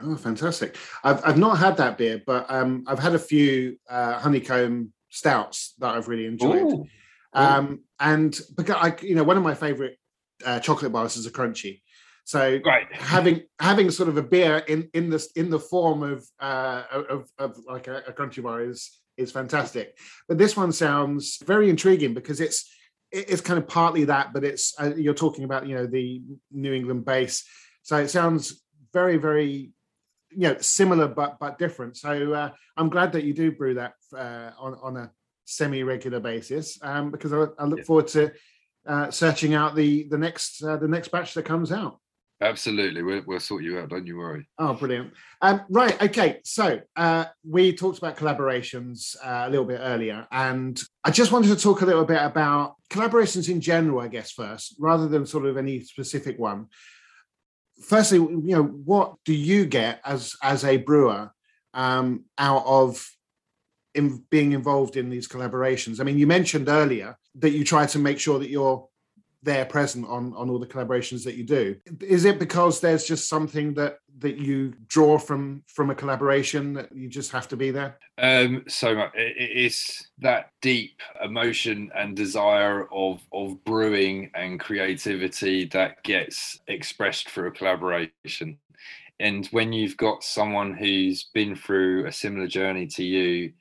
Oh, fantastic! I've I've not had that beer, but um, I've had a few uh, honeycomb stouts that I've really enjoyed. Ooh, um, and because I, you know, one of my favorite uh, chocolate bars is a Crunchie. So right. having having sort of a beer in in this in the form of uh, of, of like a, a Crunchie bar is is fantastic. But this one sounds very intriguing because it's it's kind of partly that, but it's uh, you're talking about you know the New England base, so it sounds very very you know similar but but different. So uh, I'm glad that you do brew that uh, on on a semi regular basis um, because I, I look yeah. forward to uh, searching out the the next uh, the next batch that comes out. Absolutely, we'll, we'll sort you out. Don't you worry. Oh, brilliant. Um, right, okay. So uh, we talked about collaborations uh, a little bit earlier, and I just wanted to talk a little bit about collaborations in general. I guess first, rather than sort of any specific one. Firstly, you know, what do you get as as a brewer um, out of in being involved in these collaborations? I mean, you mentioned earlier that you try to make sure that you're there present on on all the collaborations that you do. Is it because there's just something that that you draw from from a collaboration that you just have to be there? Um so much it's that deep emotion and desire of of brewing and creativity that gets expressed through a collaboration. And when you've got someone who's been through a similar journey to you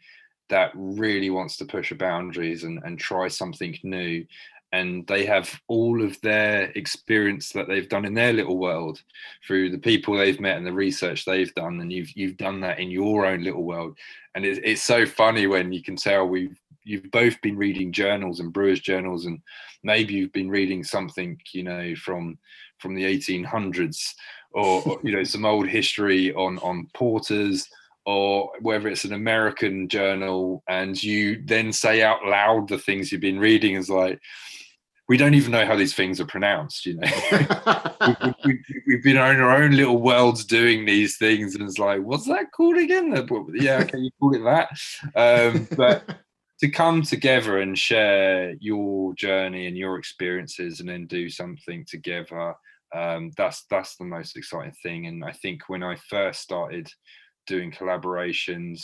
that really wants to push boundaries and, and try something new and they have all of their experience that they've done in their little world through the people they've met and the research they've done and you've you've done that in your own little world. And it's, it's so funny when you can tell we've you've both been reading journals and brewers journals and maybe you've been reading something you know from from the 1800s or, or you know some old history on on porters or whether it's an American journal, and you then say out loud the things you've been reading is like, we don't even know how these things are pronounced. You know, we, have been in our own little worlds doing these things, and it's like, what's that called again? Yeah, okay, you call it that. Um, but to come together and share your journey and your experiences, and then do something together, um, that's that's the most exciting thing. And I think when I first started doing collaborations,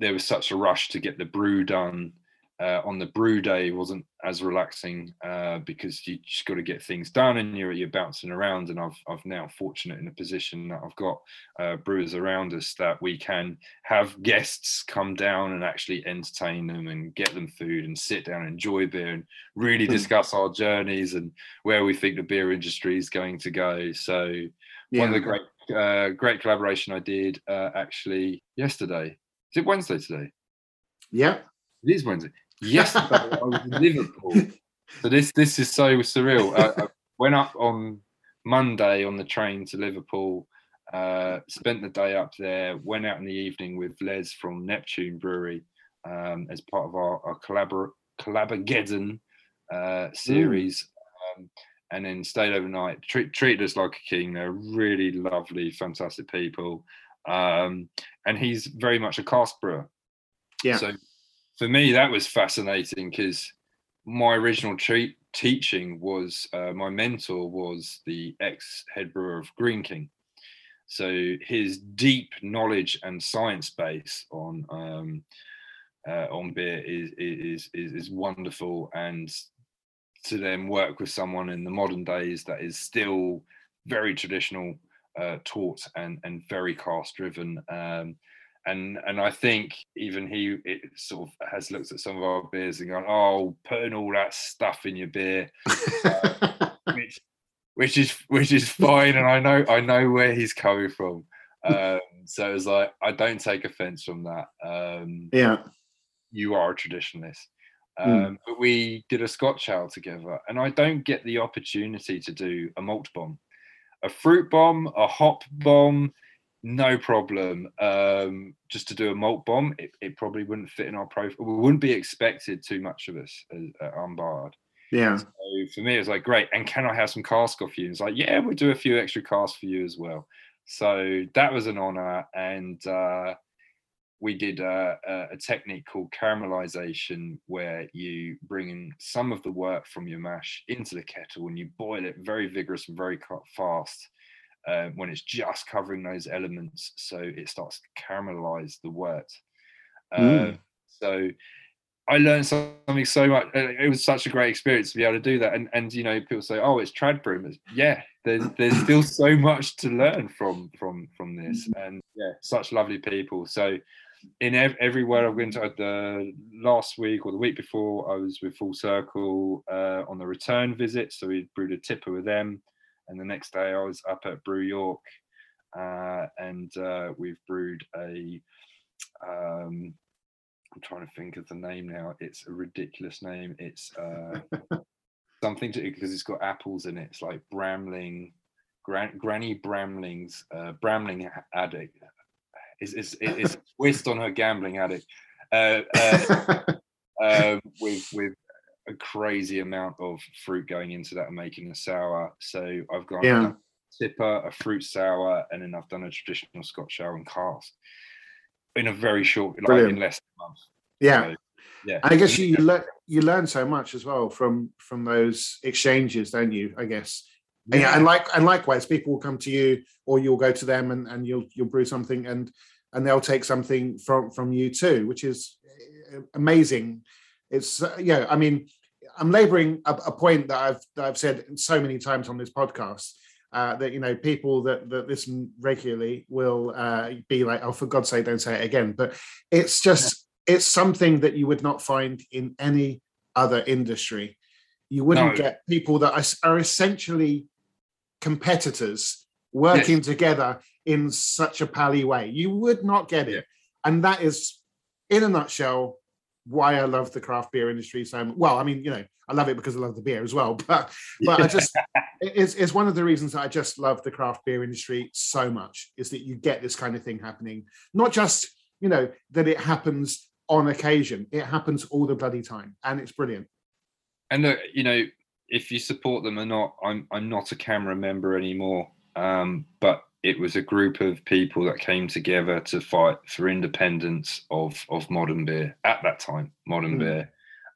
there was such a rush to get the brew done uh, on the brew day wasn't as relaxing uh, because you just got to get things done and you're you're bouncing around. And I've I've now fortunate in a position that I've got uh, brewers around us that we can have guests come down and actually entertain them and get them food and sit down and enjoy beer and really Hmm. discuss our journeys and where we think the beer industry is going to go. So one of the great uh, great collaboration I did uh, actually yesterday. Is it Wednesday today? Yeah. It is Wednesday. Yesterday I was in Liverpool. So this this is so surreal. I, I went up on Monday on the train to Liverpool. Uh, spent the day up there. Went out in the evening with Les from Neptune Brewery um, as part of our, our collabor- Collabogeddon uh, series, um, and then stayed overnight. Treat, treated us like a king. They're really lovely, fantastic people, um, and he's very much a cask brewer. Yeah. So for me, that was fascinating because my original teaching was uh, my mentor was the ex head brewer of Greene King. So his deep knowledge and science base on um, uh, on beer is, is is is wonderful, and to then work with someone in the modern days that is still very traditional uh, taught and and very cask driven. Um, and and I think even he it sort of has looked at some of our beers and gone, oh, putting all that stuff in your beer, which which is which is fine, and I know I know where he's coming from. Um, so it's like I don't take offense from that. Um, yeah. you are a traditionalist. Mm. Um, But we did a Scotch ale together, and I don't get the opportunity to do a malt bomb, a fruit bomb, a hop bomb, no problem. Um, just to do a malt bomb, it, it probably wouldn't fit in our profile. We wouldn't be expected too much of us as, at Unbarred. Yeah. So for me, it was like, great. And can I have some cask off you? And it's like, yeah, we'll do a few extra casks for you as well. So that was an honor. And uh, we did uh, a, a technique called caramelization, where you bring in some of the wort from your mash into the kettle and you boil it very vigorous and very fast. Uh, when it's just covering those elements, so it starts to caramelize the wort. Uh, Mm. So I learned something so much. It was such a great experience to be able to do that. And and you know, people say, "Oh, it's trad brew." It's- Yeah, there's there's still so much to learn from from from this, and yeah, such lovely people. So in ev- everywhere I've been to, uh, the last week or the week before, I was with Full Circle uh, on the return visit. So we brewed a tipper with them, and the next day I was up at Brew York, uh, and uh, we've brewed a. Um, I'm trying to think of the name now. It's a ridiculous name. It's uh, something to because it's got apples in it. It's like Bramling, Gran, Granny Bramling's uh, Bramling addict. Is is is twist on her gambling addict. Uh, uh, um, with with crazy amount of fruit going into that and making a sour. So I've gone Yeah. a tipper, a fruit sour, and then I've done a traditional Scotch sour and cask in a very short, like Brilliant. in less than a month. yeah. So, yeah. And I guess you you, learn you learn so much as well from from those exchanges, don't you? I guess. And yeah, and like and likewise, people will come to you or you'll go to them and, and you'll you'll brew something and and they'll take something from from you too, which is uh, amazing. It's uh, yeah, I mean, I'm laboring a, a point that I've that I've said so many times on this podcast. Uh, that you know, people that that listen regularly will uh, be like, "Oh, for God's sake, don't say it again." But it's just it's something that you would not find in any other industry. You wouldn't No. get people that are, are essentially competitors working together in such a pally way. You would not get it. Yeah. And that is, in a nutshell, why I love the craft beer industry so much. Well, I mean, you know, I love it because I love the beer as well. But but I just it's, it's one of the reasons that I just love the craft beer industry so much is that you get this kind of thing happening. Not just, you know, that it happens on occasion. It happens all the bloody time. And it's brilliant. and look, you know, if you support them or not, I'm I'm not a CAMRA member anymore. Um, but it was a group of people that came together to fight for independence of of modern beer at that time, modern Mm. beer,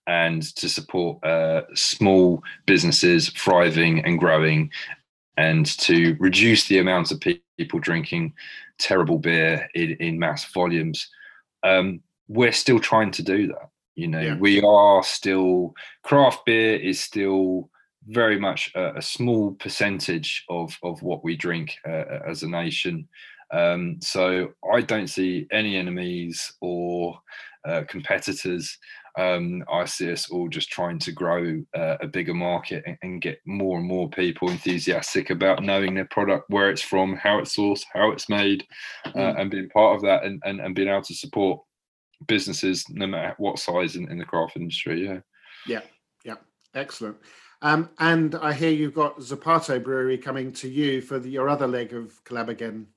and to support uh, small businesses thriving and growing, and to reduce the amount of pe- people drinking terrible beer in, in mass volumes. Um, we're still trying to do that You know, Yeah. we are still craft beer is still very much a, a small percentage of of what we drink uh, as a nation. Um, so I don't see any enemies or uh, competitors. Um, I see us all just trying to grow uh, a bigger market and, and get more and more people enthusiastic about knowing their product, where it's from, how it's sourced, how it's made, uh, Mm. and being part of that and, and, and being able to support businesses no matter what size in, in the craft industry. Yeah. Yeah, yeah, excellent. Um, and I hear you've got Zapato Brewery coming to you for the, your other leg of collab again.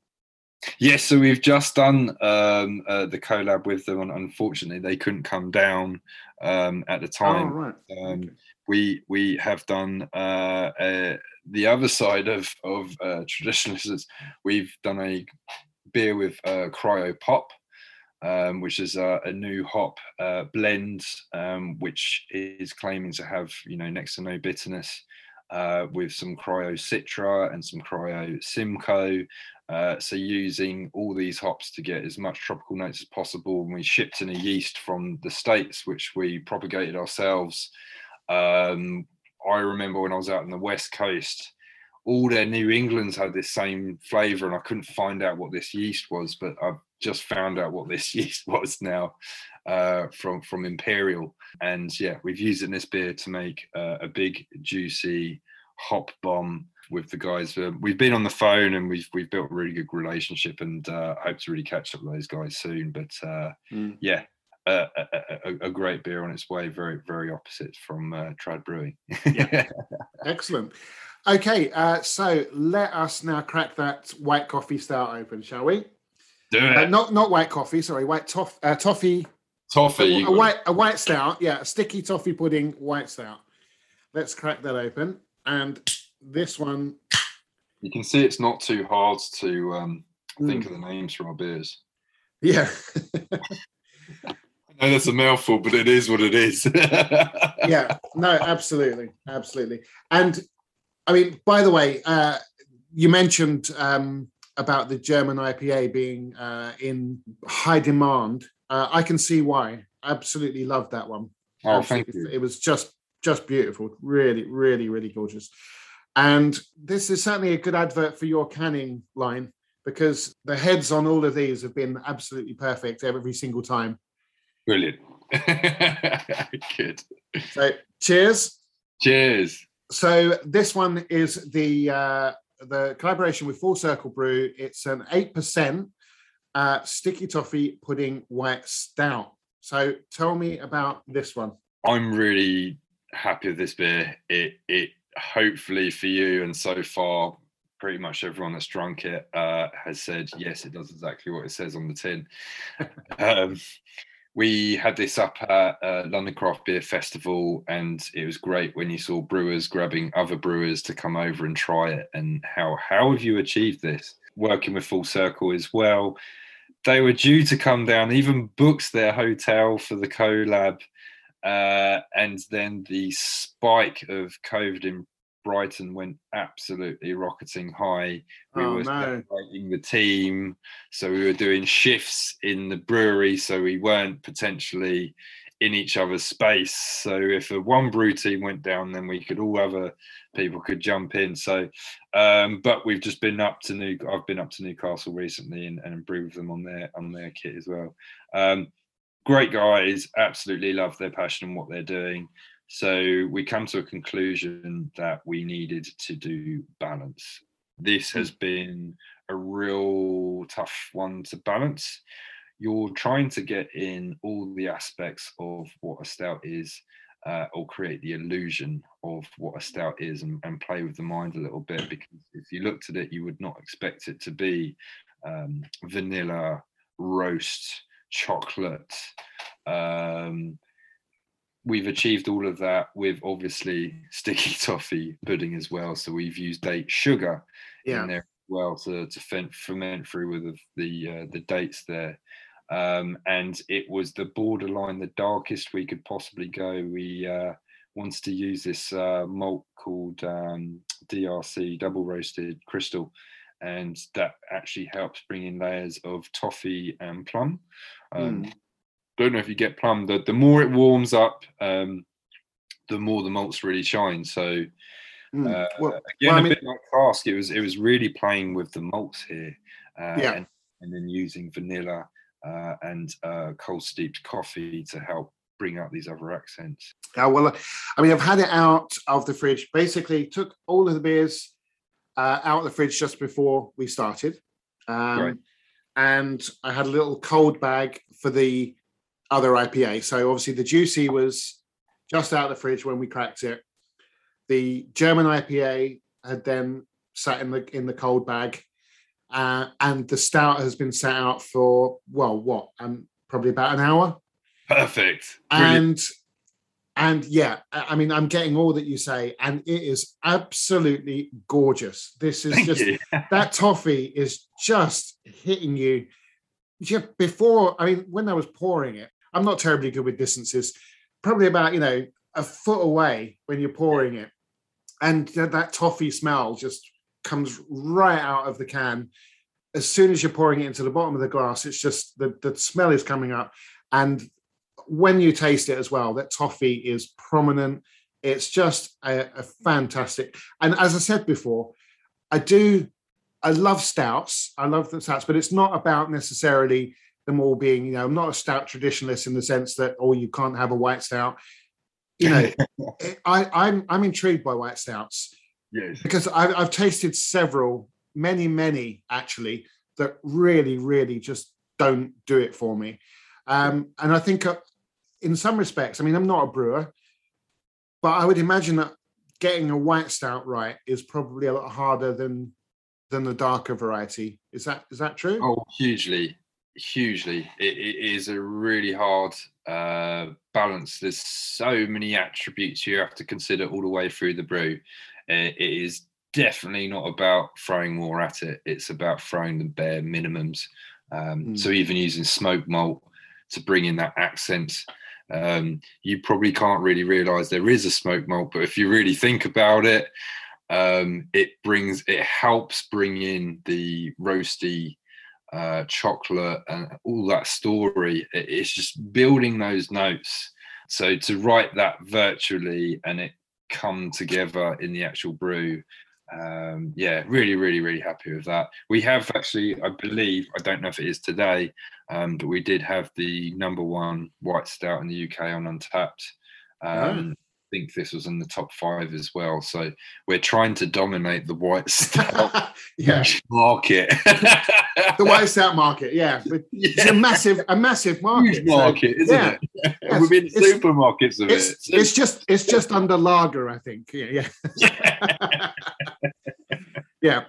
Yes, so we've just done um, uh, the collab with them, and unfortunately, they couldn't come down um, at the Oh, time. right. Um, Okay. we we have done uh, uh, the other side of of uh, traditionalists. We've done a beer with uh, Cryo Pop, um, which is a, a new hop uh, blend, um, which is claiming to have you know next to no bitterness, uh, with some Cryo Citra and some Cryo Simcoe. Uh, so using all these hops to get as much tropical notes as possible, and we shipped in a yeast from the states, which we propagated ourselves. Um, I remember when I was out on the west coast, all their New Englands had this same flavour, and I couldn't find out what this yeast was, but I've just found out what this yeast was now uh, from from Imperial, and yeah, we've used it in this beer to make uh, a big juicy hop bomb with the guys. Uh, we've been on the phone and we've we've built a really good relationship, and uh, hope to really catch up with those guys soon. But uh, Mm. yeah, uh, a, a, a- great beer on its way. Very very opposite from uh, Trad Brewing. Yeah. Excellent. Okay, uh, so let us now crack that white coffee stout open, shall we? Do Uh, not not white coffee, sorry, white toff, uh, toffee, toffee. a, a white a white stout, yeah, a sticky toffee pudding white stout. Let's crack that open, and this one, You can see it's not too hard to um, think mm, of the names for our beers. yeah, I know that's a mouthful, but it is what it is. yeah, no, absolutely, absolutely. And I mean, by the way, uh, you mentioned um, about the German IPA being uh, in high demand. Uh, I can see why. Absolutely love that one. Oh, thank you. It was just just beautiful. Really, really, really gorgeous. And this is certainly a good advert for your canning line because the heads on all of these have been absolutely perfect every single time. Brilliant. Good. So cheers. Cheers. So this one is the uh, the collaboration with Full Circle Brew. It's an eight percent uh, sticky toffee pudding white stout. So tell me about this one. I'm really happy with this beer. It it hopefully for you and so far pretty much everyone that's drunk it uh, has said yes, it does exactly what it says on the tin. um, we had this up at uh, London Craft Beer Festival, and it was great when you saw brewers grabbing other brewers to come over and try it. And how how have you achieved this? Working with Full Circle as well. They were due to come down, even booked their hotel for the collab, uh, and then the spike of COVID in Brighton went absolutely rocketing high. We Oh, were no. separating the team, so we were doing shifts in the brewery, so we weren't potentially in each other's space. So if a one brew team went down, then we could all other people could jump in. So, um, but we've just been up to New. I've been up to Newcastle recently and, and brewed with them on their on their kit as well. Um, great guys, absolutely love their passion and what they're doing. So we come to a conclusion that we needed to do balance. This has been a real tough one to balance. You're trying to get in all the aspects of what a stout is, uh, or create the illusion of what a stout is, and, and play with the mind a little bit. Because if you looked at it, you would not expect it to be um, vanilla, roast, chocolate. Um, we've achieved all of that with obviously sticky toffee pudding as well. So we've used date sugar Yeah. in there as well to to ferment through with the the, uh, the dates there. Um, and it was the borderline, the darkest we could possibly go. We uh, wanted to use this uh, malt called um, DRC, double roasted crystal, and that actually helps bring in layers of toffee and plum. Um, Mm. Don't know if you get plum. The the more it warms up, um, the more the malts really shine. So Mm. uh, Well, again, well, I a mean- bit like cask, it was it was really playing with the malts here, uh, Yeah. and, and then using vanilla uh, and uh, cold steeped coffee to help bring out these other accents. Yeah, well, I mean, I've had it out of the fridge. Basically, took all of the beers uh, out of the fridge just before we started, um, Right. and I had a little cold bag for the other IPA. So obviously, the juicy was just out of the fridge when we cracked it. The German IPA had then sat in the in the cold bag, uh, and the stout has been sat out for well, what? Um, probably about an hour Perfect. Brilliant. and and yeah i mean i'm getting all that you say and it is absolutely gorgeous this is Thank just that toffee is just hitting you just before i mean when i was pouring it i'm not terribly good with distances probably about you know a foot away when you're pouring it. And that, toffee smell just comes right out of the can. As soon as you're pouring it into the bottom of the glass it's just the, the smell is coming up. And when you taste it as well that toffee is prominent. It's just a, a fantastic and as i said before i do i love stouts. I love the stouts but it's not about necessarily them all being you know i'm not a stout traditionalist in the sense that oh you can't have a white stout you know i i'm i'm intrigued by white stouts yes. because I've, I've tasted several, many, many actually, that really, really just don't do it for me. Um, and I think uh, in some respects, I mean, I'm not a brewer, but I would imagine that getting a white stout right is probably a lot harder than than the darker variety. Is that is that true? Oh, hugely, hugely. It, it is a really hard uh, balance. There's so many attributes you have to consider all the way through the brew. Uh, it is definitely not about throwing more at it. It's about throwing the bare minimums. Um, Mm. So even using smoke malt to bring in that accent. Um, you probably can't really realize there is a smoke malt, but if you really think about it, um, it brings it helps bring in the roasty uh, chocolate and all that story it's just building those notes. So to write that virtually and it come together in the actual brew, um, yeah, really, really, really happy with that. We have actually, I believe, I don't know if it is today, um, but we did have the number one white stout in the UK on Untappd. Um, I think this was in the top five as well. So we're trying to dominate the white stout yeah, market. the white stout market. Yeah, but it's a massive, a massive market. huge So, market, isn't yeah, it? yes, Within it's- supermarkets of it's, it. it's just it's just under lager, I think. Yeah, yeah. yeah.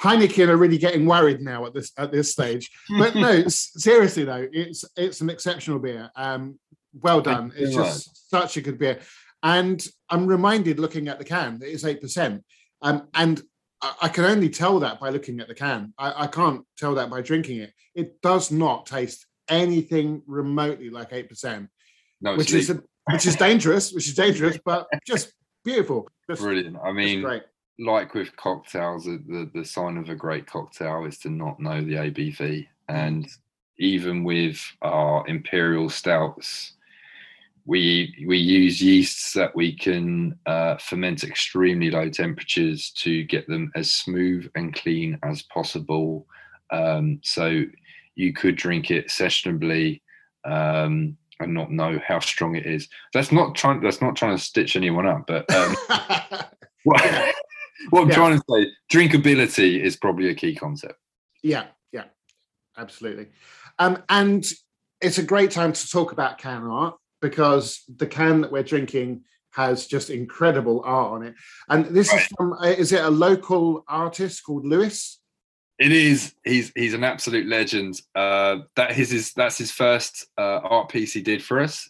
Heineken are really getting worried now at this at this stage. But no, seriously though, it's it's an exceptional beer. Um, well done. It's just such a good beer. And I'm reminded looking at the can that it's eight percent. Um, and I, I can only tell that by looking at the can. I, I can't tell that by drinking it. It does not taste anything remotely like eight percent, no, which is a, which is dangerous, which is dangerous, but just beautiful. Just, brilliant. I mean, great. like with cocktails, the, the the sign of a great cocktail is to not know the ABV. Mm. And even with our imperial stouts, we we use yeasts that we can uh, ferment extremely low temperatures to get them as smooth and clean as possible. Um, so you could drink it sessionably um, and not know how strong it is. That's not trying. That's not trying to stitch anyone up, but um, what, what I'm Yeah. trying to say, drinkability is probably a key concept. Yeah, yeah, absolutely. Um, and it's a great time to talk about can art because the can that we're drinking has just incredible art on it. And this is from, uh, is it a local artist called Lewis? It is. He's he's an absolute legend. Uh, that is his that's his first uh, art piece he did for us.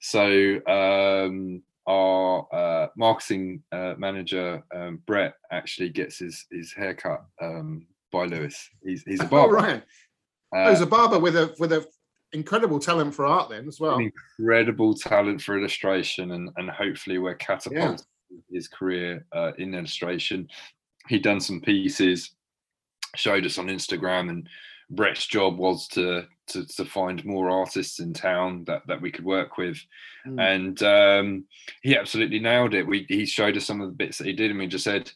So um, our uh, marketing uh, manager um, Brett actually gets his his haircut um, by Lewis. He's he's a Oh, barber. right. Uh, Oh, he's a barber with a with a incredible talent for art then as well. incredible talent for illustration and and hopefully we're catapulting his career uh, in illustration. He'd done some pieces, showed us on Instagram, and Brett's job was to to, to find more artists in town that, that we could work with. Mm. And um, he absolutely nailed it. We he showed us some of the bits that he did, and we just said,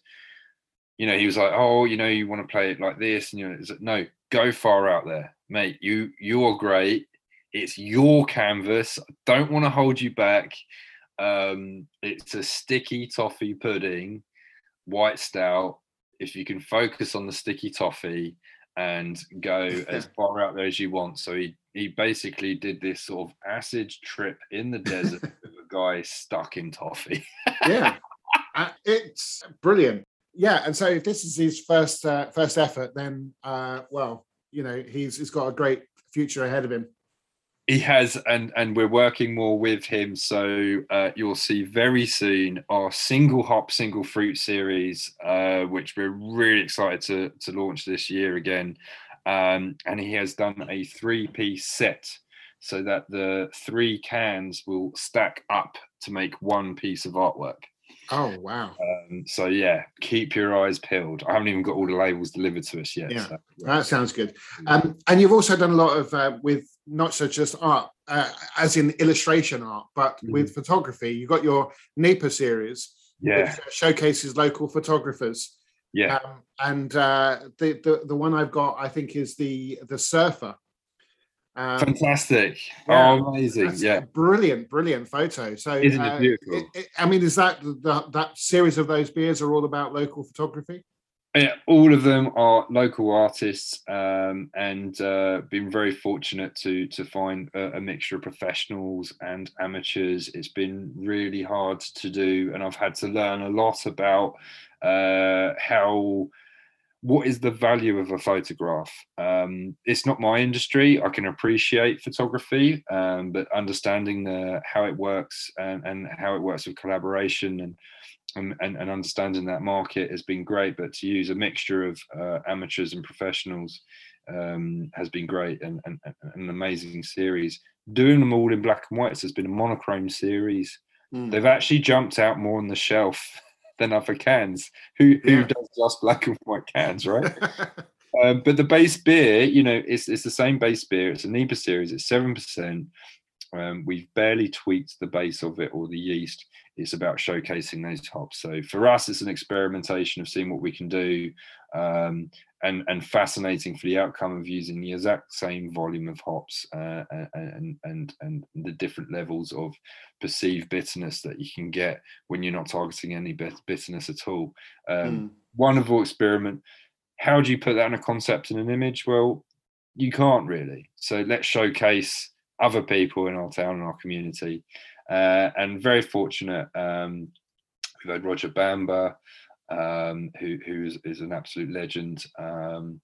you know, he was like, "Oh, you know, you want to play it like this," and you know, it's like, no, go far out there, mate. You you are great. It's your canvas. I don't want to hold you back. Um, it's a sticky toffee pudding, white stout. If you can focus on the sticky toffee and go as far out there as you want. So he he basically did this sort of acid trip in the desert with a guy stuck in toffee. yeah, uh, it's brilliant. Yeah, and so if this is his first uh, first effort, then uh, well, you know, he's he's got a great future ahead of him. He has, and and we're working more with him. So uh, you'll see very soon our single hop, single fruit series, uh, which we're really excited to to launch this year again. Um, and he has done a three piece set so that the three cans will stack up to make one piece of artwork. Oh wow! Um, so yeah, keep your eyes peeled. I haven't even got all the labels delivered to us yet. Yeah, so, that sounds good. Um, and you've also done a lot of uh, with not so just art, uh, as in illustration art, but mm-hmm. with photography. You got your NEIPA series, yeah, which uh, showcases local photographers. Yeah, um, and uh, the, the the one I've got, I think, is the the surfer. Um, Fantastic! Yeah, oh, amazing! Yeah, brilliant, brilliant photo. So, isn't it uh, beautiful? It, it, I mean, is that the, that series of those beers are all about local photography? Yeah, all of them are local artists, um, and uh, been very fortunate to to find a, a, mixture of professionals and amateurs. It's been really hard to do, and I've had to learn a lot about uh, how what is the value of a photograph? Um, it's not my industry. I can appreciate photography, um, but understanding the how it works and, and how it works with collaboration and, and and understanding that market has been great. But to use a mixture of uh, amateurs and professionals um, has been great and, and, and, an amazing series. Doing them all in black and whites has been a monochrome series. Mm. They've actually jumped out more on the shelf than other cans. Who who yeah. does just black and white cans, right? um, but the base beer, you know, it's it's the same base beer. It's a NEIPA series. It's seven percent. Um, we've barely tweaked the base of it or the yeast. It's about showcasing those hops. So for us, it's an experimentation of seeing what we can do, um, and and fascinating for the outcome of using the exact same volume of hops uh, and and and the different levels of perceived bitterness that you can get when you're not targeting any bitterness at all. Um, mm. Wonderful experiment. How do you put that in a concept and an image? Well, you can't really. So let's showcase other people in our town and our community. Uh, and very fortunate, um, we've had Roger Bamber, um, who who is, is, an absolute legend, um,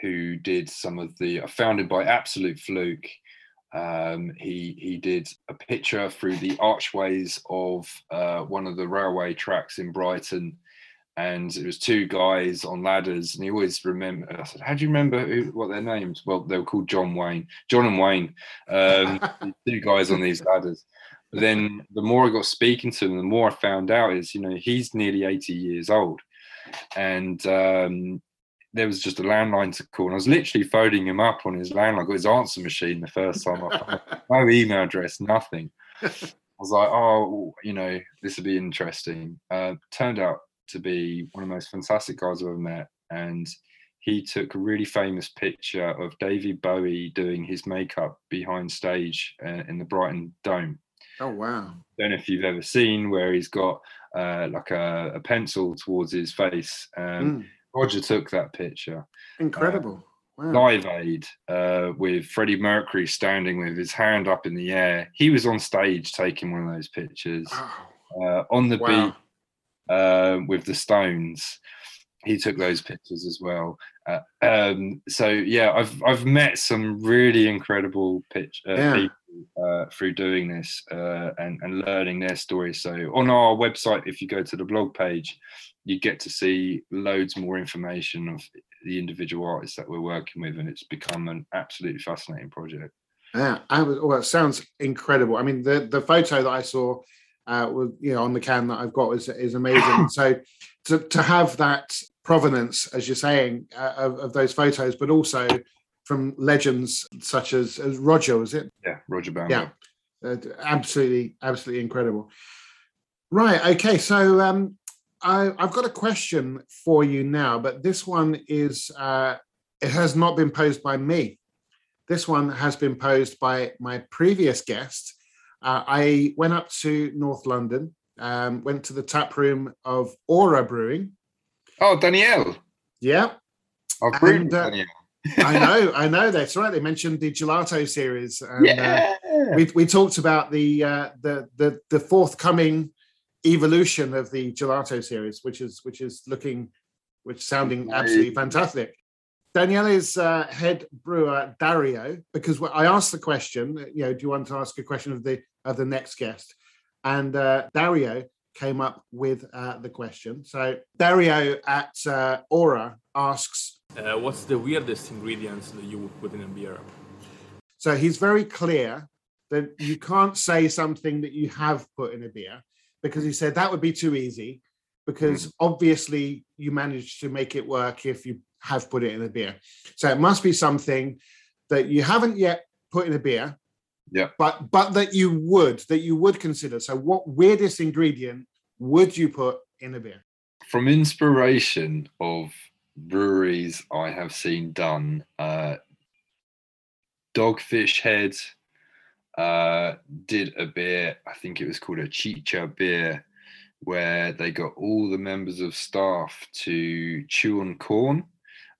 who did some of the uh, founded by absolute fluke. Um, he he did a picture through the archways of uh, one of the railway tracks in Brighton, and it was two guys on ladders. And he always remember. I said, "How do you remember who, what their names?" Well, they were called John Wayne, John and Wayne. Um, two guys on these ladders. Then the more I got speaking to him, the more I found out is, you know, he's nearly 80 years old. And um, there was just a landline to call. And I was literally phoning him up on his landline, got his answer machine the first time I found no email address, nothing. I was like, oh, you know, this would be interesting. Uh, turned out to be one of the most fantastic guys I've ever met. And he took a really famous picture of David Bowie doing his makeup behind stage uh, in the Brighton Dome. Oh wow! Don't know if you've ever seen where he's got uh, like a, a, pencil towards his face. Um, mm. Roger took that picture. Incredible. Uh, wow. Live Aid uh, with Freddie Mercury standing with his hand up in the air. He was on stage taking one of those pictures. Oh. on the wow. beat uh, with the Stones he took those pictures as well. Uh, um, so yeah, I've I've met some really incredible pitch uh, yeah. people uh, through doing this uh, and, and learning their stories. So on our website, if you go to the blog page, you get to see loads more information of the individual artists that we're working with, and it's become an absolutely fascinating project. Yeah, I was, well, it sounds incredible. I mean, the the photo that I saw uh, with you know on the can that I've got is is amazing. so to to have that provenance, as you're saying, uh, of, of, those photos, but also from legends such as, as Roger, was it? Yeah, Roger Bamber. Yeah, uh, absolutely, absolutely incredible. Right. Okay. So um, I, I've got a question for you now, but this one is uh, it has not been posed by me. This one has been posed by my previous guest. Uh, I went up to North London, um, went to the tap room of Aura Brewing. Oh, Danielle. Yeah. I've brewed And, uh, Danielle. I know, I know. That's right. They mentioned the gelato series. And, uh, we we talked about the uh, the the the forthcoming evolution of the gelato series, which is which is looking, which sounding absolutely fantastic. Daniele's uh, head brewer Dario, because I asked the question, you know, do you want to ask a question of the of the next guest? And uh, Dario came up with uh, the question. So Dario at uh, Aura asks, Uh, what's the weirdest ingredients that you would put in a beer? So he's very clear that you can't say something that you have put in a beer because he said that would be too easy because obviously you managed to make it work if you have put it in a beer. So it must be something that you haven't yet put in a beer. Yeah. But but that you would that you would consider. So what weirdest ingredient would you put in a beer? From inspiration of breweries I have seen done, uh, Dogfish Head uh, did a beer, I think it was called a chicha beer, where they got all the members of staff to chew on corn.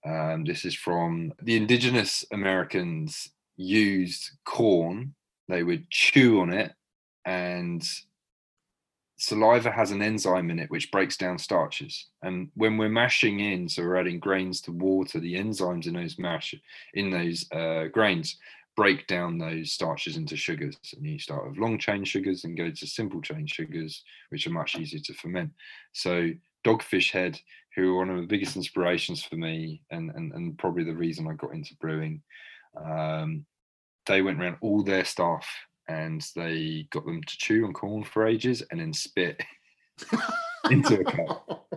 Um, this is from the indigenous Americans used corn, they would chew on it, and saliva has an enzyme in it which breaks down starches. And when we're mashing in, so we're adding grains to water, the enzymes in those mash in those uh, grains break down those starches into sugars. And you start with long chain sugars and go to simple chain sugars, which are much easier to ferment. So Dogfish Head, who are one of the biggest inspirations for me and, and, and probably the reason I got into brewing, um, they went around all their staff and they got them to chew on corn for ages and then spit into a cup,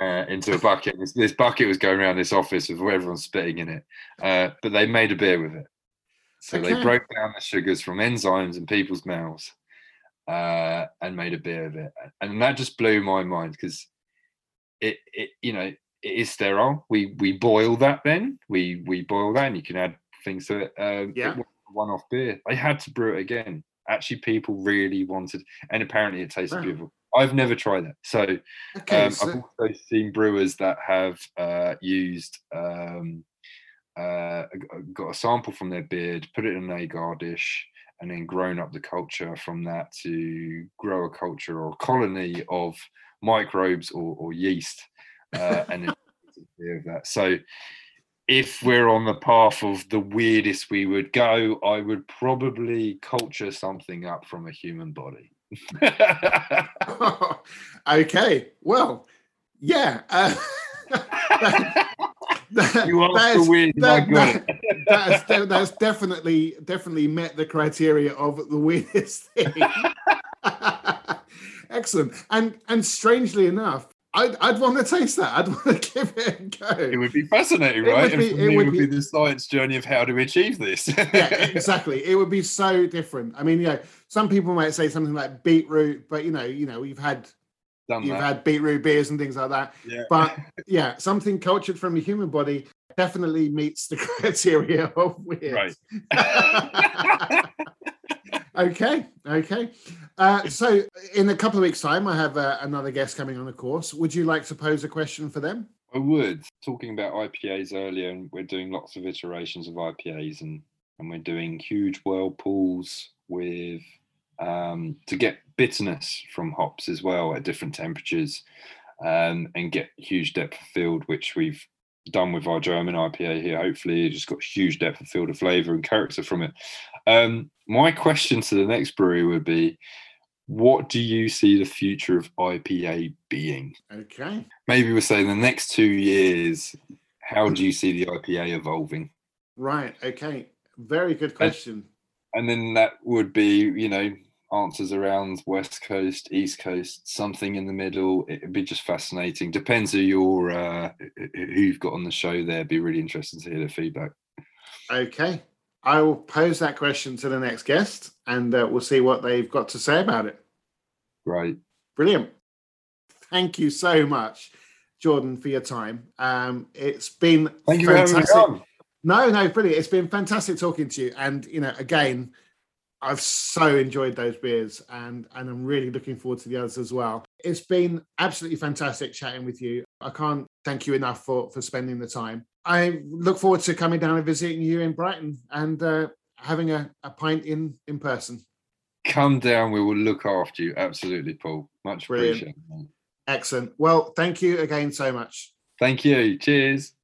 uh, into a bucket. This, this bucket was going around this office with everyone spitting in it, uh, but they made a beer with it. So they broke down the sugars from enzymes in people's mouths uh, and made a beer of it, and that just blew my mind because it, it, you know, it is sterile. We we boil that then. We we boil that, and you can add things to it. Um, Yeah. it one-off beer. They had to brew it again. Actually, people really wanted, and apparently it tasted Wow. beautiful. I've never tried that. So Okay. um, so- I've also seen brewers that have uh, used um, uh, got a sample from their beard, put it in an agar dish, and then grown up the culture from that to grow a culture or a colony of microbes or, or yeast, uh, and then of that. So if we're on the path of the weirdest we would go, I would probably culture something up from a human body. okay. Well, yeah. Uh, that- you that is- weird, that- that- that's, de- that's definitely definitely met the criteria of the weirdest thing. Excellent. And and strangely enough, I'd, I'd want to taste that. I'd want to give it a go. It would be fascinating, It right? would and be- for it me, would it would be be- the science journey of how to achieve this. yeah, exactly. It would be so different. I mean, you know, some people might say something like beetroot, but you know, you know, we've had Done you've that. had beetroot beers and things like that. yeah. But yeah, something cultured from a human body definitely meets the criteria of weird. Right. Okay, okay. Uh, so, in a couple of weeks' time, I have uh, another guest coming on the course. Would you like to pose a question for them? I would. Talking about IPAs earlier, and we're doing lots of iterations of IPAs, and and we're doing huge whirlpools with um, to get bitterness from hops as well at different temperatures, um, and get huge depth of field, which we've done with our German IPA here. Hopefully, it just got huge depth of field of flavour and character from it. Um, my question to the next brewery would be. What do you see the future of IPA being? Okay. maybe we'll say in the next two years, how do you see the IPA evolving? Right. Okay. Very good question. And then that would be, you know, answers around West Coast, East Coast, something in the middle. It'd be just fascinating. Depends who you're, uh, who you've got on the show there. Be really interesting to hear the feedback. Okay. I will pose that question to the next guest and uh, we'll see what they've got to say about it. Right. Brilliant. Thank you so much, Jordan, for your time. Um, it's been Thank you for having me on. No, no, brilliant. It's been fantastic talking to you. And, you know, again, I've so enjoyed those beers and, and I'm really looking forward to the others as well. It's been absolutely fantastic chatting with you. I can't thank you enough for, for spending the time. I look forward to coming down and visiting you in Brighton and uh, having a, a pint in, in person. Come down. We will look after you. Absolutely, Paul. Much Brilliant. appreciated. Excellent. Well, thank you again so much. Thank you. Cheers.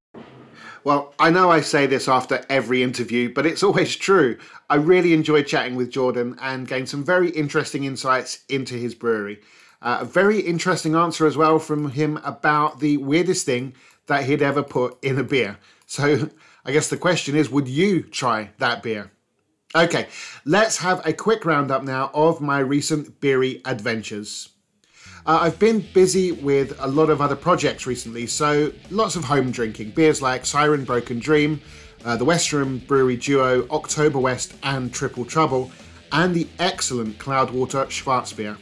Well, I know I say this after every interview, but it's always true. I really enjoyed chatting with Jordan and gained some very interesting insights into his brewery. Uh, a very interesting answer as well from him about the weirdest thing that he'd ever put in a beer. So I guess the question is would you try that beer? Okay, let's have a quick roundup now of my recent beery adventures. Uh, I've been busy with a lot of other projects recently, so lots of home drinking. Beers like Siren Broken Dream, uh, the Western Brewery duo October West and Triple Trouble, and the excellent Cloudwater Schwarzbier.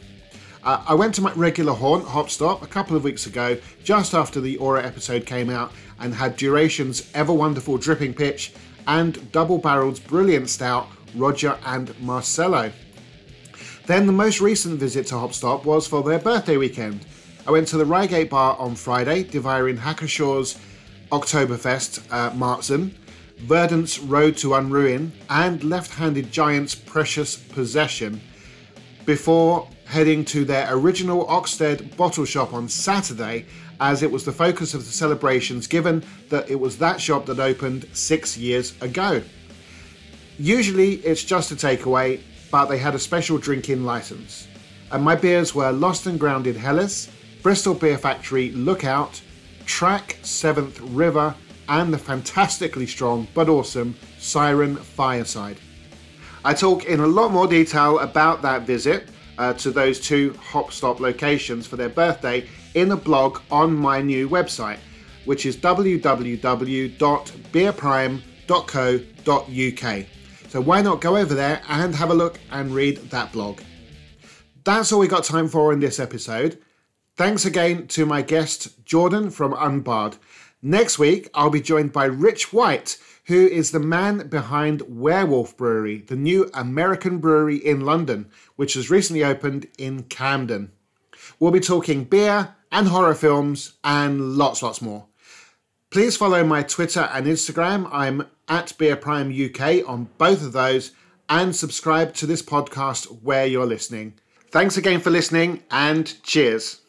Uh, I went to my regular haunt, Hop Stop, a couple of weeks ago, just after the Aura episode came out, and had Duration's ever wonderful Dripping Pitch and Double Barrel's brilliant stout, Roger and Marcello. Then the most recent visit to Hopstop was for their birthday weekend. I went to the Reigate Bar on Friday, devouring Hacker-Pschorr's Oktoberfest uh, Verdant's Road to Unruin, and Left Handed Giant's Precious Possession, before heading to their original Oxted bottle shop on Saturday, as it was the focus of the celebrations, given that it was that shop that opened six years ago. Usually it's just a takeaway, but they had a special drinking license. And my beers were Lost and Grounded Hellas, Bristol Beer Factory Lookout, Track 7th River, and the fantastically strong but awesome Siren Fireside. I talk in a lot more detail about that visit uh, to those two hop stop locations for their birthday in a blog on my new website, which is www.beerprime.co.uk. So why not go over there and have a look and read that blog? That's all we got time for in this episode. Thanks again to my guest, Jordan from Unbarred. Next week, I'll be joined by Rich White, who is the man behind Werewolf Brewery, the new American brewery in London, which has recently opened in Camden. We'll be talking beer and horror films and lots, lots more. Please follow my Twitter and Instagram. I'm at Beer Prime UK on both of those and subscribe to this podcast where you're listening. Thanks again for listening and cheers.